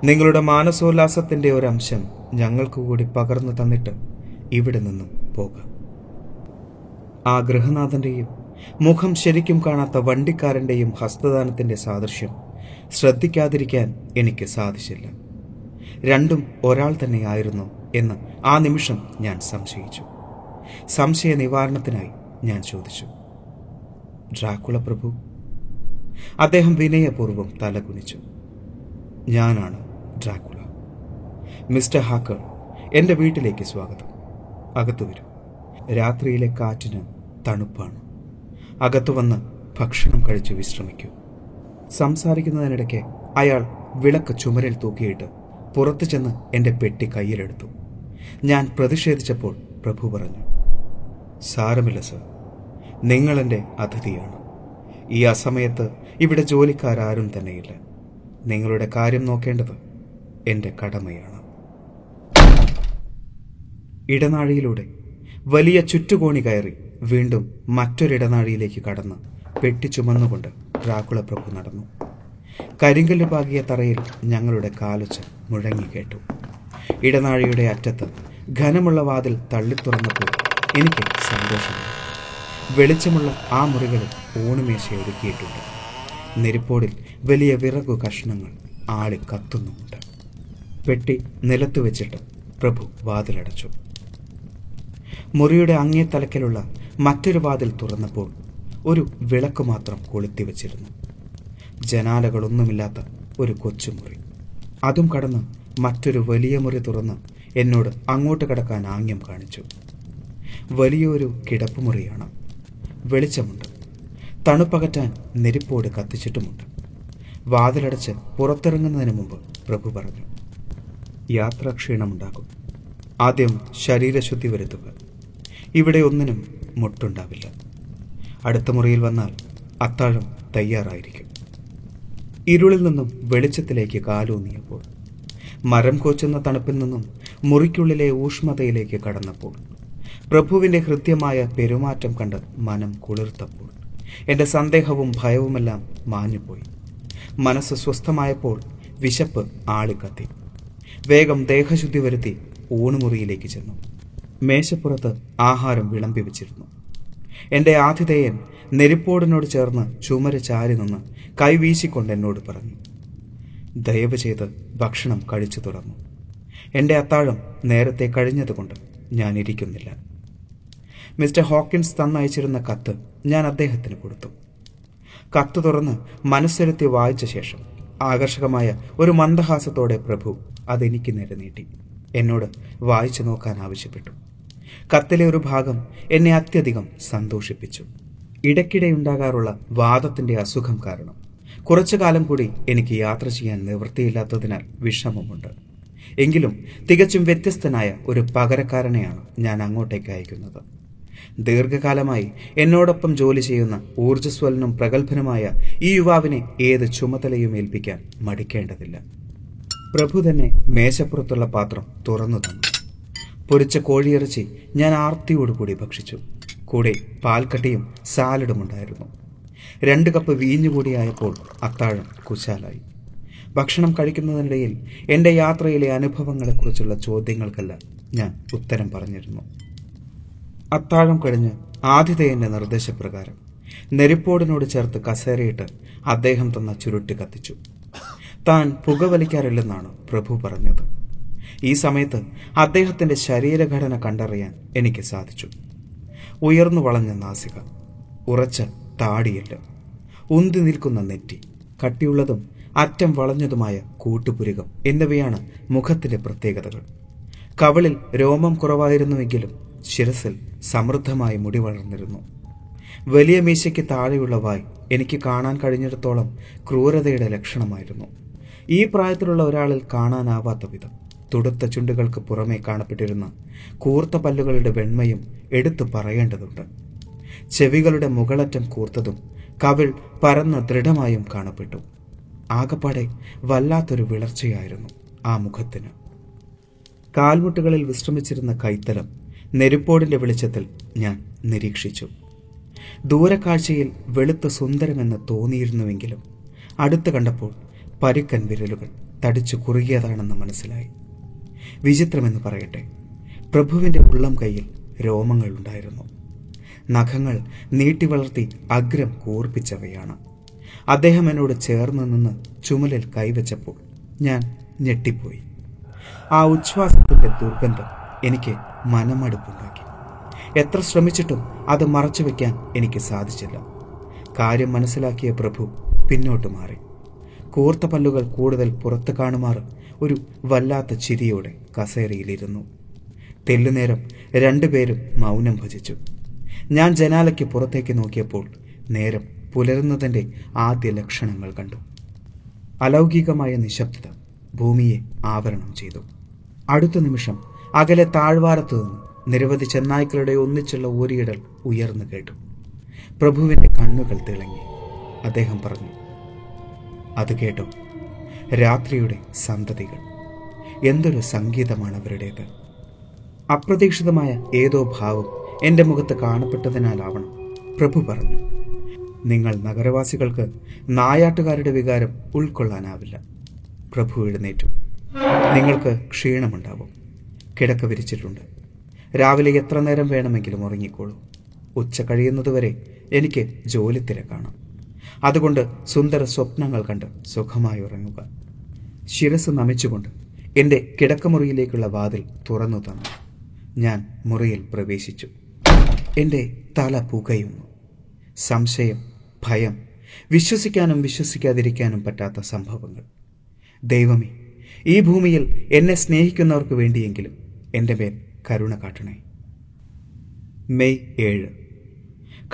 നിങ്ങളുടെ മാനസോല്ലാസത്തിന്റെ ഒരംശം ഞങ്ങൾക്ക് കൂടി പകർന്നു തന്നിട്ട് ഇവിടെ നിന്നും പോകാം. ആ ഗൃഹനാഥന്റെയും മുഖം ശരിക്കും കാണാത്ത വണ്ടിക്കാരന്റെയും ഹസ്തദാനത്തിന്റെ സാദൃശ്യം ശ്രദ്ധിക്കാതിരിക്കാൻ എനിക്ക് സാധിച്ചില്ല. രണ്ടും ഒരാൾ തന്നെയായിരുന്നു എന്ന് ആ നിമിഷം ഞാൻ സംശയിച്ചു. സംശയ നിവാരണത്തിനായി ഞാൻ ചോദിച്ചു. ഡ്രാക്കുള പ്രഭു? അദ്ദേഹം വിനയപൂർവം തലകുനിച്ചു. ഞാനാണ് ഡ്രാക്കുള. മിസ്റ്റർ ഹാക്കർ എന്റെ വീട്ടിലേക്ക് സ്വാഗതം. അകത്തു വരൂ. രാത്രിയിലെ കാറ്റിന് തണുപ്പാണ്. അകത്തു വന്ന് ഭക്ഷണം കഴിച്ച് വിശ്രമിക്കൂ. സംസാരിക്കുന്നതിനിടയ്ക്ക് അയാൾ വിളക്ക് ചുമരിൽ തൂക്കിയിട്ട് പുറത്തു ചെന്ന് എന്റെ പെട്ടി കയ്യിലെടുത്തു. ഞാൻ പ്രതിഷേധിച്ചപ്പോൾ പ്രഭു പറഞ്ഞു സാരമില്ല സർ. നിങ്ങളെന്റെ അതിഥിയാണ്. ഈ അസമയത്ത് ഇവിടെ ജോലിക്കാരും തന്നെയില്ല. നിങ്ങളുടെ കാര്യം നോക്കേണ്ടത് എന്റെ കടമയാണ്. ഇടനാഴിയിലൂടെ വലിയ ചുറ്റുകോണി കയറി വീണ്ടും മറ്റൊരിടനാഴിയിലേക്ക് കടന്ന് പെട്ടി ചുമന്നുകൊണ്ട് ഡ്രാക്കുള പ്രഭു നടന്നു. കരിങ്കല്ല് പാകിയ തറയിൽ ഞങ്ങളുടെ കാലച്ച് മുഴങ്ങി കേട്ടു. ഇടനാഴിയുടെ അറ്റത്ത് ഘനമുള്ള വാതിൽ തള്ളിത്തുറന്നപ്പോൾ എനിക്ക് സന്തോഷമായി. വെളിച്ചമുള്ള ആ മുറികളിൽ ഊണുമേശ ഒരുക്കിയിട്ടുണ്ട്. നെരിപ്പോടിൽ വലിയ വിറകു കഷ്ണങ്ങൾ ആളി കത്തുന്നുമുണ്ട്. പെട്ടി നിലത്ത് വെച്ചിട്ട് പ്രഭു വാതിലടച്ചു. മുറിയുടെ അങ്ങേ തലക്കലുള്ള മറ്റൊരു വാതിൽ തുറന്നപ്പോൾ ഒരു വിളക്ക് മാത്രം കൊളുത്തി വച്ചിരുന്നു. ജനാലകളൊന്നുമില്ലാത്ത ഒരു കൊച്ചുമുറി. അതും കടന്ന് മറ്റൊരു വലിയ മുറി തുറന്ന് എന്നോട് അങ്ങോട്ട് കടക്കാൻ ആംഗ്യം കാണിച്ചു. വലിയൊരു കിടപ്പുമുറിയാണ് വെളിച്ചമുണ്ട്. തണുപ്പകറ്റാൻ നെരിപ്പോട് കത്തിച്ചിട്ടുമുണ്ട്. വാതിലടച്ച് പുറത്തിറങ്ങുന്നതിന് മുമ്പ് പ്രഭു പറഞ്ഞു യാത്രാക്ഷീണമുണ്ടാകും ആദ്യം ശരീരശുദ്ധി വരുത്തുക. ഇവിടെ ഒന്നിനും മുട്ടുണ്ടാവില്ല. അടുത്ത മുറിയിൽ വന്നാൽ അത്താഴം തയ്യാറായിരിക്കും. ഇരുളിൽ നിന്നും വെളിച്ചത്തിലേക്ക് കാലൂന്നിയപ്പോൾ മരം കോച്ചുന്ന തണുപ്പിൽ നിന്നും മുറിക്കുള്ളിലെ ഊഷ്മതയിലേക്ക് കടന്നപ്പോൾ പ്രഭുവിന്റെ ഹൃദ്യമായ പെരുമാറ്റം കണ്ട് മനം കുളിർത്തപ്പോൾ എന്റെ സന്ദേഹവും ഭയവുമെല്ലാം മാഞ്ഞുപോയി. മനസ്സ് സ്വസ്ഥമായപ്പോൾ വിശപ്പ് ആളിക്കത്തി. വേഗം ദേഹശുദ്ധി വരുത്തി ഊണുമുറിയിലേക്ക് ചെന്നു. മേശപ്പുറത്ത് ആഹാരം വിളമ്പി വെച്ചിരുന്നു എന്റെ ആതിഥേയൻ നെരിപ്പോടിനോട് ചേർന്ന് ചുമര ചാരി നിന്ന് കൈവീശിക്കൊണ്ട് എന്നോട് പറഞ്ഞു ദയവ് ചെയ്ത് ഭക്ഷണം കഴിച്ചു തുടർന്നു എന്റെ അത്താഴം നേരത്തെ കഴിഞ്ഞതുകൊണ്ട് ഞാൻ ഇരിക്കുന്നില്ല. മിസ്റ്റർ ഹോക്കിൻസ് തന്നയച്ചിരുന്ന കത്ത് ഞാൻ അദ്ദേഹത്തിന് കൊടുത്തു. കത്ത് തുറന്ന് മനസ്സിരുത്തി വായിച്ച ശേഷം ആകർഷകമായ ഒരു മന്ദഹാസത്തോടെ പ്രഭു അതെനിക്ക് നേരെ നീട്ടി. എന്നോട് വായിച്ചു നോക്കാൻ ആവശ്യപ്പെട്ടു. കത്തിലെ ഒരു ഭാഗം എന്നെ അത്യധികം സന്തോഷിപ്പിച്ചു. ഇടയ്ക്കിടെയുണ്ടാകാറുള്ള വാദത്തിന്റെ അസുഖം കാരണം കുറച്ചു കാലം കൂടി എനിക്ക് യാത്ര ചെയ്യാൻ നിവൃത്തിയില്ലാത്തതിനാൽ വിഷമമുണ്ട്. എങ്കിലും തികച്ചും വ്യത്യസ്തനായ ഒരു പകരക്കാരനെയാണ് ഞാൻ അങ്ങോട്ടേക്ക് അയക്കുന്നത്. ദീർഘകാലമായി എന്നോടൊപ്പം ജോലി ചെയ്യുന്ന ഊർജസ്വലനും പ്രഗത്ഭനുമായ ഈ യുവാവിനെ ഏത് ചുമതലയും ഏൽപ്പിക്കാൻ മടിക്കേണ്ടതില്ല. പ്രഭു തന്നെ മേശപ്പുറത്തുള്ള പാത്രം തുറന്നു തന്നു. പൊരിച്ച കോഴിയിറച്ചി ഞാൻ ആർത്തിയോടുകൂടി ഭക്ഷിച്ചു. കൂടെ പാൽക്കട്ടിയും സാലഡും ഉണ്ടായിരുന്നു. രണ്ട് കപ്പ് വീഞ്ഞുകൂടിയായപ്പോൾ അത്താഴം കുശാലായി. ഭക്ഷണം കഴിക്കുന്നതിനിടയിൽ എന്റെ യാത്രയിലെ അനുഭവങ്ങളെക്കുറിച്ചുള്ള ചോദ്യങ്ങൾക്കെല്ലാം ഞാൻ ഉത്തരം പറഞ്ഞിരുന്നു. അത്താഴം കഴിഞ്ഞ് ആതിഥേയന്റെ നിർദ്ദേശപ്രകാരം നെരിപ്പോടിനോട് ചേർത്ത് കസേരയിട്ട് അദ്ദേഹം തന്ന ചുരുട്ടി കത്തിച്ചു. താൻ പുകവലിക്കാറില്ലെന്നാണ് പ്രഭു പറഞ്ഞത്. ഈ സമയത്ത് അദ്ദേഹത്തിന്റെ ശരീരഘടന കണ്ടറിയാൻ എനിക്ക് സാധിച്ചു. ഉയർന്നു വളഞ്ഞ നാസിക ഉറച്ച താടിയല്ല ഉന്തി നിൽക്കുന്ന നെറ്റി കട്ടിയുള്ളതും അറ്റം വളഞ്ഞതുമായ കൂട്ടുപുരുകം എന്നിവയാണ് മുഖത്തിന്റെ പ്രത്യേകതകൾ. കവളിൽ രോമം കുറവായിരുന്നുവെങ്കിലും ശിരസിൽ സമൃദ്ധമായി മുടി വളർന്നിരുന്നു. വലിയ മീശയ്ക്ക് താഴെയുള്ള വായ് എനിക്ക് കാണാൻ കഴിഞ്ഞിടത്തോളം ക്രൂരതയുടെ ലക്ഷണമായിരുന്നു. ഈ പ്രായത്തിലുള്ള ഒരാളിൽ കാണാനാവാത്ത വിധം. തുടുത്ത ചുണ്ടുകൾക്ക് പുറമേ കാണപ്പെട്ടിരുന്ന കൂർത്ത പല്ലുകളുടെ വെണ്മയും എടുത്തു പറയേണ്ടതുണ്ട്. ചെവികളുടെ മുകളറ്റം കൂർത്തതും കവിൾ പരന്ന ദൃഢമായും കാണപ്പെട്ടു. ആകപ്പാടെ വല്ലാത്തൊരു വിളർച്ചയായിരുന്നു ആ മുഖത്തിന്. കാൽമുട്ടുകളിൽ വിശ്രമിച്ചിരുന്ന കൈത്തലം നെരുപ്പോടിന്റെ വെളിച്ചത്തിൽ ഞാൻ നിരീക്ഷിച്ചു. ദൂരക്കാഴ്ചയിൽ വെളുത്ത് സുന്ദരമെന്ന് തോന്നിയിരുന്നുവെങ്കിലും അടുത്ത് കണ്ടപ്പോൾ പരുക്കൻ വിരലുകൾ തടിച്ചു കുറുകിയതാണെന്ന് മനസ്സിലായി. വിചിത്രമെന്ന് പറയട്ടെ. പ്രഭുവിന്റെ ഉള്ളം കൈയിൽ രോമങ്ങളുണ്ടായിരുന്നു. നഖങ്ങൾ നീട്ടി വളർത്തി അഗ്രം കൂർപ്പിച്ചവയാണ്. അദ്ദേഹം എന്നോട് ചേർന്ന് നിന്ന് ചുമലിൽ കൈവച്ചപ്പോൾ ഞാൻ ഞെട്ടിപ്പോയി. ആ ഉച്ഛ്വാസത്തിന്റെ ദുർഗന്ധം എനിക്ക് മനമടുപ്പുണ്ടാക്കി. എത്ര ശ്രമിച്ചിട്ടും അത് മറച്ചു വയ്ക്കാൻ എനിക്ക് സാധിച്ചില്ല. കാര്യം മനസ്സിലാക്കിയ പ്രഭു പിന്നോട്ട് മാറി. കൂർത്ത പല്ലുകൾ കൂടുതൽ പുറത്ത് കാണുമാറ് ഒരു വല്ലാത്ത ചിരിയോടെ കസേരയിലിരുന്നു. തെല്ലുനേരം രണ്ടുപേരും മൗനം ഭജിച്ചു. ഞാൻ ജനാലയ്ക്ക് പുറത്തേക്ക് നോക്കിയപ്പോൾ നേരം പുലരുന്നതിന്റെ ആദ്യ ലക്ഷണങ്ങൾ കണ്ടു. അലൗകികമായ നിശബ്ദത ഭൂമിയെ ആവരണം ചെയ്തു. അടുത്ത നിമിഷം അകലെ താഴ്വാരത്തു നിന്ന് നിരവധി ചെന്നായ്ക്കളുടെ ഒന്നിച്ചുള്ള ഊരിയിടൽ ഉയർന്നു കേട്ടു. പ്രഭുവിന്റെ കണ്ണുകൾ തിളങ്ങി. അദ്ദേഹം പറഞ്ഞു അത് കേട്ടോ. രാത്രിയുടെ സന്തതികൾ. എന്തൊരു സംഗീതമാണ് അവരുടേത്? അപ്രതീക്ഷിതമായ ഏതോ ഭാവം എന്റെ മുഖത്ത് കാണപ്പെട്ടതിനാലാവണം പ്രഭു പറഞ്ഞു. നിങ്ങൾ നഗരവാസികൾക്ക് നായാട്ടുകാരുടെ വികാരം ഉൾക്കൊള്ളാനാവില്ല. പ്രഭു എഴുന്നേറ്റു. നിങ്ങൾക്ക് ക്ഷീണമുണ്ടാവും. കിടക്ക വിരിച്ചിട്ടുണ്ട്. രാവിലെ എത്ര നേരം വേണമെങ്കിലും ഉറങ്ങിക്കോളൂ. ഉച്ച കഴിയുന്നതുവരെ എനിക്ക് ജോലി തിരക്കാണ് അതുകൊണ്ട് സുന്ദര സ്വപ്നങ്ങൾ കണ്ട് സുഖമായി ഉറങ്ങുക. ശിരസ് നമിച്ചുകൊണ്ട് എന്റെ കിടക്കമുറിയിലേക്കുള്ള വാതിൽ തുറന്നു തന്നു. ഞാൻ മുറിയിൽ പ്രവേശിച്ചു. എന്റെ തല പുകയുന്നു. സംശയം ഭയം വിശ്വസിക്കാനും വിശ്വസിക്കാതിരിക്കാനും പറ്റാത്ത സംഭവങ്ങൾ. ദൈവമേ ഈ ഭൂമിയിൽ എന്നെ സ്നേഹിക്കുന്നവർക്ക് വേണ്ടിയെങ്കിലും എന്റെ മേൽ കരുണ കാട്ടണേ മെയ് ഏഴ്.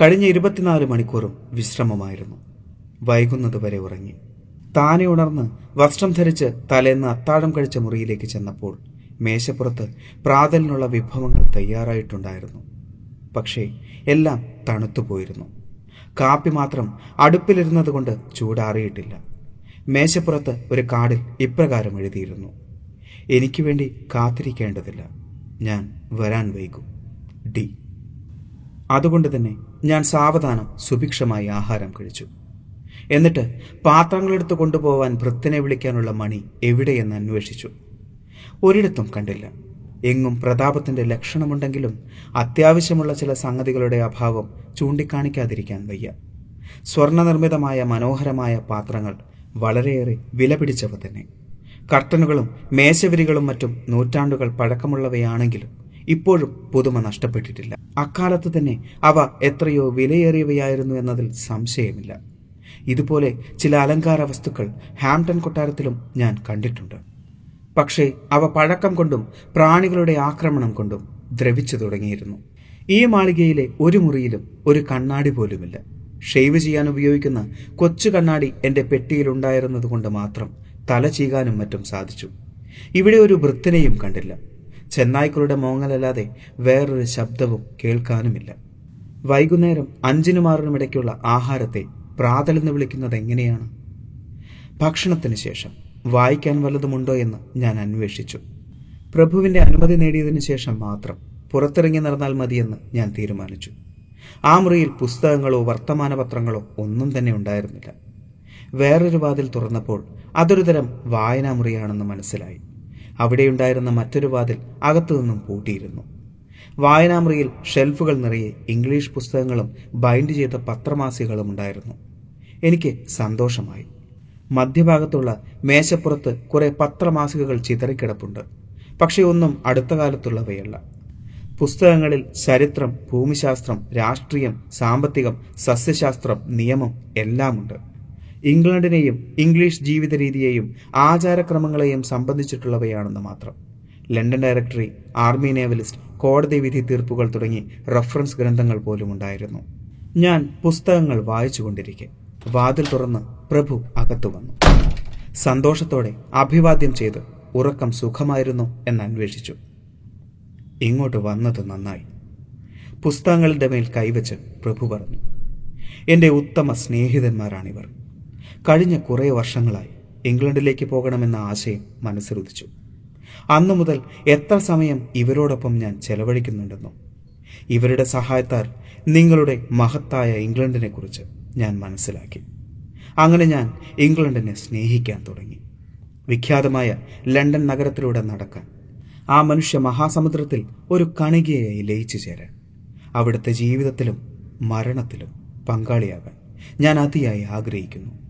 കഴിഞ്ഞ ഇരുപത്തിനാല് മണിക്കൂറും വിശ്രമമായിരുന്നു. വൈകുന്നതുവരെ ഉറങ്ങി. താനെ ഉണർന്ന് വസ്ത്രം ധരിച്ച് തലേന്ന് അത്താഴം കഴിച്ച മുറിയിലേക്ക് ചെന്നപ്പോൾ മേശപ്പുറത്ത് പ്രാതലിനുള്ള വിഭവങ്ങൾ തയ്യാറായിട്ടുണ്ടായിരുന്നു. പക്ഷേ എല്ലാം തണുത്തുപോയിരുന്നു കാപ്പി മാത്രം അടുപ്പിലിരുന്നത് കൊണ്ട് ചൂടാറിയിട്ടില്ല. മേശപ്പുറത്ത് ഒരു കാർഡിൽ ഇപ്രകാരം എഴുതിയിരുന്നു. എനിക്ക് വേണ്ടി കാത്തിരിക്കേണ്ടതില്ല. ഞാൻ വരാൻ വൈകും. ഡി. അതുകൊണ്ട് തന്നെ ഞാൻ സാവധാനം സുഭിക്ഷമായി ആഹാരം കഴിച്ചു. എന്നിട്ട് പാത്രങ്ങളെടുത്ത് കൊണ്ടുപോവാൻ ഭൃത്തിനെ വിളിക്കാനുള്ള മണി എവിടെയെന്ന് അന്വേഷിച്ചു. ഒരിടത്തും കണ്ടില്ല. എങ്ങും പ്രതാപത്തിന്റെ ലക്ഷണമുണ്ടെങ്കിലും അത്യാവശ്യമുള്ള ചില സംഗതികളുടെ അഭാവം ചൂണ്ടിക്കാണിക്കാതിരിക്കാൻ വയ്യ. സ്വർണനിർമ്മിതമായ മനോഹരമായ പാത്രങ്ങൾ വളരെയേറെ വിലപിടിച്ചവ തന്നെ. കർട്ടനുകളും മേശവിരികളും മറ്റും നൂറ്റാണ്ടുകൾ പഴക്കമുള്ളവയാണെങ്കിലും ഇപ്പോഴും പുതുമ നഷ്ടപ്പെട്ടിട്ടില്ല. അക്കാലത്ത് തന്നെ അവ എത്രയോ വിലയേറിയവയായിരുന്നു എന്നതിൽ സംശയമില്ല. ഇതുപോലെ ചില അലങ്കാര വസ്തുക്കൾ ഹാംപ്ടൺ കൊട്ടാരത്തിലും ഞാൻ കണ്ടിട്ടുണ്ട്. പക്ഷേ അവ പഴക്കം കൊണ്ടും പ്രാണികളുടെ ആക്രമണം കൊണ്ടും ദ്രവിച്ചു തുടങ്ങിയിരുന്നു. ഈ മാളികയിലെ ഒരു മുറിയിലും ഒരു കണ്ണാടി പോലുമില്ല. ഷെയ്വ് ചെയ്യാൻ ഉപയോഗിക്കുന്ന കൊച്ചു കണ്ണാടി എന്റെ പെട്ടിയിലുണ്ടായിരുന്നത് കൊണ്ട് മാത്രം തല ചീകാനും മറ്റും സാധിച്ചു. ഇവിടെ ഒരു വൃത്തിനെയും കണ്ടില്ല. ചെന്നായ്ക്കളുടെ മോങ്ങലല്ലാതെ വേറൊരു ശബ്ദവും കേൾക്കാനുമില്ല. വൈകുന്നേരം അഞ്ചിനും ആറിനും ഇടയ്ക്കുള്ള ആഹാരത്തെ പ്രാതലെന്ന് വിളിക്കുന്നത് എങ്ങനെയാണ്? ഭക്ഷണത്തിന് ശേഷം വായിക്കാൻ വല്ലതുമുണ്ടോ എന്ന് ഞാൻ അന്വേഷിച്ചു. പ്രഭുവിന്റെ അനുമതി നേടിയതിനു ശേഷം മാത്രം പുറത്തിറങ്ങി നടന്നാൽ മതിയെന്ന് ഞാൻ തീരുമാനിച്ചു. ആ മുറിയിൽ പുസ്തകങ്ങളോ വർത്തമാനപത്രങ്ങളോ ഒന്നും തന്നെ ഉണ്ടായിരുന്നില്ല. വേറൊരു വാതിൽ തുറന്നപ്പോൾ അതൊരു തരം വായനാമുറിയാണെന്ന് മനസ്സിലായി. അവിടെയുണ്ടായിരുന്ന മറ്റൊരു വാതിൽ അകത്തുനിന്നും പൂട്ടിയിരുന്നു. വായനാമുറിയിൽ ഷെൽഫുകൾ നിറയെ ഇംഗ്ലീഷ് പുസ്തകങ്ങളും ബൈൻഡ് ചെയ്ത പത്രമാസികകളും ഉണ്ടായിരുന്നു. എനിക്ക് സന്തോഷമായി. മധ്യഭാഗത്തുള്ള മേശപ്പുറത്ത് കുറെ പത്രമാസികകൾ ചിതറിക്കിടപ്പുണ്ട്. പക്ഷേ ഒന്നും അടുത്ത കാലത്തുള്ളവയല്ല. പുസ്തകങ്ങളിൽ ചരിത്രം ഭൂമിശാസ്ത്രം രാഷ്ട്രീയം സാമ്പത്തികം സസ്യശാസ്ത്രം നിയമം എല്ലാമുണ്ട്. ഇംഗ്ലണ്ടിനെയും ഇംഗ്ലീഷ് ജീവിത രീതിയെയും ആചാരക്രമങ്ങളെയും സംബന്ധിച്ചിട്ടുള്ളവയാണെന്ന് മാത്രം. ലണ്ടൻ ഡയറക്ടറി ആർമി നേവലിസ്റ്റ് കോടതി വിധി തീർപ്പുകൾ തുടങ്ങി റഫറൻസ് ഗ്രന്ഥങ്ങൾ പോലും ഉണ്ടായിരുന്നു. ഞാൻ പുസ്തകങ്ങൾ വായിച്ചുകൊണ്ടിരിക്കെ. വാതിൽ തുറന്ന് പ്രഭു അകത്തു വന്നു. സന്തോഷത്തോടെ അഭിവാദ്യം ചെയ്ത് ഉറക്കം സുഖമായിരുന്നു എന്ന് അന്വേഷിച്ചു. ഇങ്ങോട്ട് വന്നത് നന്നായി. പുസ്തകങ്ങളുടെ മേൽ കൈവച്ച് പ്രഭു പറഞ്ഞു. എന്റെ ഉത്തമ സ്നേഹിതന്മാരാണിവർ. കഴിഞ്ഞ കുറേ വർഷങ്ങളായി ഇംഗ്ലണ്ടിലേക്ക് പോകണമെന്ന ആശയം മനസ്സിലുദിച്ചു അന്നു മുതൽ എത്ര സമയം ഇവരോടൊപ്പം ഞാൻ ചെലവഴിക്കുന്നുണ്ടെന്നോ? ഇവരുടെ സഹായത്താൽ നിങ്ങളുടെ മഹത്തായ ഇംഗ്ലണ്ടിനെക്കുറിച്ച് ഞാൻ മനസ്സിലാക്കി. അങ്ങനെ ഞാൻ ഇംഗ്ലണ്ടിനെ സ്നേഹിക്കാൻ തുടങ്ങി. വിഖ്യാതമായ ലണ്ടൻ നഗരത്തിലൂടെ നടക്കാൻ ആ മനുഷ്യ മഹാസമുദ്രത്തിൽ ഒരു കണികയായി ലയിച്ചു ചേരാൻ അവിടുത്തെ ജീവിതത്തിലും മരണത്തിലും പങ്കാളിയാകാൻ ഞാൻ അതിയായി ആഗ്രഹിക്കുന്നു.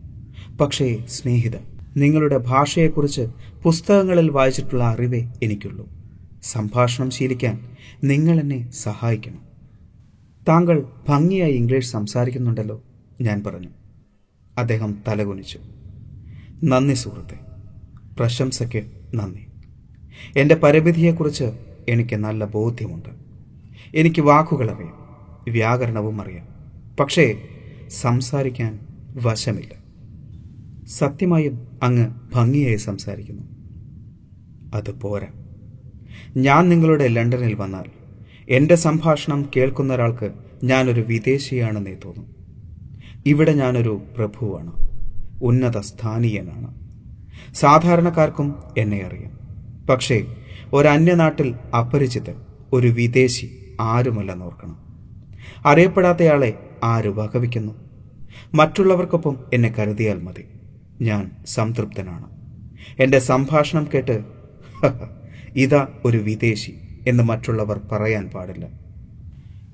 പക്ഷേ സ്നേഹിത നിങ്ങളുടെ ഭാഷയെക്കുറിച്ച് പുസ്തകങ്ങളിൽ വായിച്ചിട്ടുള്ള അറിവേ എനിക്കുള്ളൂ. സംഭാഷണം ശീലിക്കാൻ നിങ്ങൾ എന്നെ സഹായിക്കണം. താങ്കൾ ഭംഗിയായി ഇംഗ്ലീഷ് സംസാരിക്കുന്നുണ്ടല്ലോ ഞാൻ പറഞ്ഞു. അദ്ദേഹം തലകുനിച്ചു. നന്ദി സുഹൃത്തെ. പ്രശംസയ്ക്ക് നന്ദി. എന്റെ പരിമിതിയെക്കുറിച്ച് എനിക്ക് നല്ല ബോധ്യമുണ്ട്. എനിക്ക് വാക്കുകളറിയാം വ്യാകരണവും അറിയാം. പക്ഷേ സംസാരിക്കാൻ വശമില്ല. സത്യമായും അങ്ങ് ഭംഗിയായി സംസാരിക്കുന്നു. അത് പോരാ. ഞാൻ നിങ്ങളുടെ ലണ്ടനിൽ വന്നാൽ എന്റെ സംഭാഷണം കേൾക്കുന്ന ഒരാൾക്ക് ഞാനൊരു വിദേശിയാണെന്നേ തോന്നും. ഇവിടെ ഞാനൊരു പ്രഭുവാണ് ഉന്നത സ്ഥാനീയനാണ്. സാധാരണക്കാർക്കും എന്നെ അറിയാം. പക്ഷേ ഒരന്യനാട്ടിൽ അപരിചിതൻ ഒരു വിദേശി ആരുമല്ലെന്ന് ഓർക്കണം. അറിയപ്പെടാത്തയാളെ ആര് വകവയ്ക്കുന്നു മറ്റുള്ളവർക്കൊപ്പം എന്നെ കരുതിയാൽ മതി. ഞാൻ സംതൃപ്തനാണ്. എന്റെ സംഭാഷണം കേട്ട് ഇതാ ഒരു വിദേശി എന്ന് മറ്റുള്ളവർ പറയാൻ പാടില്ല.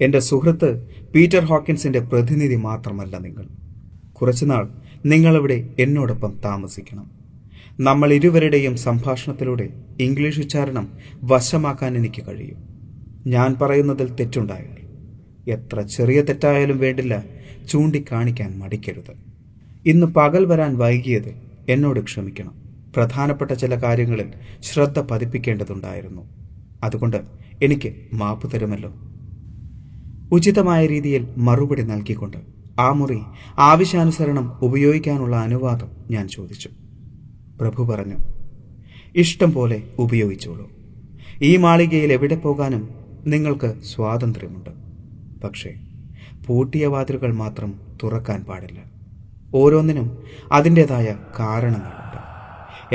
എന്റെ സുഹൃത്ത് പീറ്റർ ഹോക്കിൻസിന്റെ പ്രതിനിധി മാത്രമല്ല നിങ്ങൾ. കുറച്ചുനാൾ നിങ്ങളിവിടെ എന്നോടൊപ്പം താമസിക്കണം. നമ്മൾ ഇരുവരുടെയും സംഭാഷണത്തിലൂടെ ഇംഗ്ലീഷ് ഉച്ചാരണം വശമാക്കാൻ എനിക്ക് കഴിയും. ഞാൻ പറയുന്നതിൽ തെറ്റുണ്ടായാൽ. എത്ര ചെറിയ തെറ്റായാലും വേണ്ടില്ല ചൂണ്ടിക്കാണിക്കാൻ മടിക്കരുത്. ഇന്ന് പകൽ വരാൻ വൈകിയത് എന്നോട് ക്ഷമിക്കണം. പ്രധാനപ്പെട്ട ചില കാര്യങ്ങളിൽ ശ്രദ്ധ പതിപ്പിക്കേണ്ടതുണ്ടായിരുന്നു. അതുകൊണ്ട് എനിക്ക് മാപ്പ് തരുമല്ലോ. ഉചിതമായ രീതിയിൽ മറുപടി നൽകിക്കൊണ്ട് ആ മുറി ആവശ്യാനുസരണം ഉപയോഗിക്കാനുള്ള അനുവാദം ഞാൻ ചോദിച്ചു. പ്രഭു പറഞ്ഞു ഇഷ്ടം പോലെ ഉപയോഗിച്ചോളൂ. ഈ മാളികയിൽ എവിടെ പോകാനും നിങ്ങൾക്ക് സ്വാതന്ത്ര്യമുണ്ട്. പക്ഷേ പൂട്ടിയ വാതിലുകൾ മാത്രം തുറക്കാൻ പാടില്ല. ഓരോന്നിനും അതിന്റെതായ കാരണങ്ങളുണ്ട്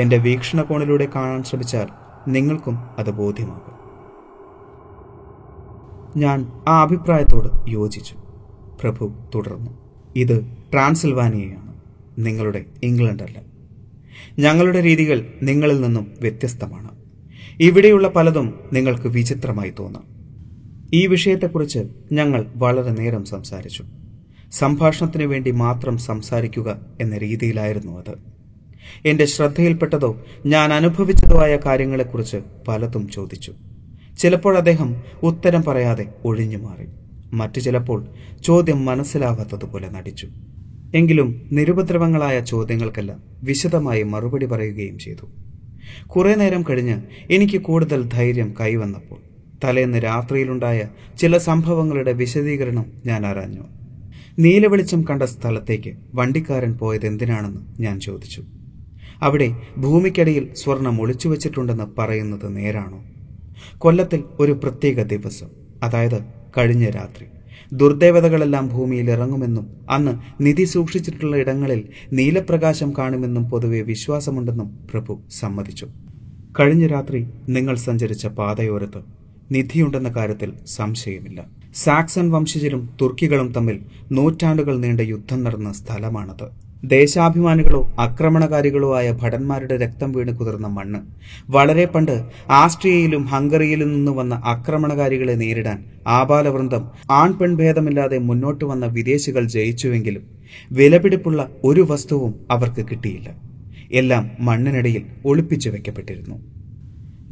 എന്റെ വീക്ഷണകോണിലൂടെ കാണാൻ ശ്രമിച്ചാൽ നിങ്ങൾക്കും അത് ബോധ്യമാകും. ഞാൻ ആ അഭിപ്രായത്തോട് യോജിച്ചു. പ്രഭു തുടർന്നു. ഇത് ട്രാൻസിൽവാനിയയാണ്. നിങ്ങളുടെ ഇംഗ്ലണ്ടല്ല ഞങ്ങളുടെ രീതികൾ നിങ്ങളിൽ നിന്നും വ്യത്യസ്തമാണ്. ഇവിടെയുള്ള പലതും നിങ്ങൾക്ക് വിചിത്രമായി തോന്നാം. ഈ വിഷയത്തെക്കുറിച്ച് ഞങ്ങൾ വളരെ നേരം സംസാരിച്ചു. സംഭാഷണത്തിന് വേണ്ടി മാത്രം സംസാരിക്കുക എന്ന രീതിയിലായിരുന്നു അത്. എന്റെ ശ്രദ്ധയിൽപ്പെട്ടതോ ഞാൻ അനുഭവിച്ചതോ ആയ കാര്യങ്ങളെക്കുറിച്ച് പലതും ചോദിച്ചു. ചിലപ്പോൾ അദ്ദേഹം ഉത്തരം പറയാതെ ഒഴിഞ്ഞു മാറി. മറ്റു ചിലപ്പോൾ ചോദ്യം മനസ്സിലാവാത്തതുപോലെ നടിച്ചു. എങ്കിലും നിരുപദ്രവങ്ങളായ ചോദ്യങ്ങൾക്കെല്ലാം വിശദമായി മറുപടി പറയുകയും ചെയ്തു. കുറെ നേരം കഴിഞ്ഞ് എനിക്ക് കൂടുതൽ ധൈര്യം കൈവന്നപ്പോൾ തലേന്ന് രാത്രിയിലുണ്ടായ ചില സംഭവങ്ങളുടെ വിശദീകരണം ഞാൻ അറിഞ്ഞു. നീലവെളിച്ചം കണ്ട സ്ഥലത്തേക്ക് വണ്ടിക്കാരൻ പോയത് എന്തിനാണെന്ന് ഞാൻ ചോദിച്ചു. അവിടെ ഭൂമിക്കടിയിൽ സ്വർണം ഒളിച്ചു വച്ചിട്ടുണ്ടെന്ന് പറയുന്നത് നേരാണോ? കൊല്ലത്തിൽ ഒരു പ്രത്യേക ദിവസം അതായത് കഴിഞ്ഞ രാത്രി. ദുർദേവതകളെല്ലാം ഭൂമിയിൽ ഇറങ്ങുമെന്നും അന്ന് നിധി സൂക്ഷിച്ചിട്ടുള്ള ഇടങ്ങളിൽ നീലപ്രകാശം കാണുമെന്നും പൊതുവെ വിശ്വാസമുണ്ടെന്നും പ്രഭു സമ്മതിച്ചു. കഴിഞ്ഞ രാത്രി നിങ്ങൾ സഞ്ചരിച്ച പാതയോരത്ത് നിധിയുണ്ടെന്ന കാര്യത്തിൽ സംശയമില്ല. സാക്സൺ വംശജരും തുർക്കികളും തമ്മിൽ നൂറ്റാണ്ടുകൾ നീണ്ട യുദ്ധം നടന്ന സ്ഥലമാണത്. ദേശാഭിമാനികളോ ആക്രമണകാരികളോ ആയ ഭടന്മാരുടെ രക്തം വീണ് കുതിർന്ന മണ്ണ്. വളരെ പണ്ട് ആസ്ട്രിയയിലും ഹംഗറിയിലും നിന്ന് വന്ന ആക്രമണകാരികളെ നേരിടാൻ ആപാലവൃന്ദം ആൺ പെൺ ഭേദമില്ലാതെ മുന്നോട്ട് വന്ന വിദേശികൾ ജയിച്ചുവെങ്കിലും വിലപിടിപ്പുള്ള ഒരു വസ്തുവും അവർക്ക് കിട്ടിയില്ല. എല്ലാം മണ്ണിനടിയിൽ ഒളിപ്പിച്ചു വെക്കപ്പെട്ടിരുന്നു.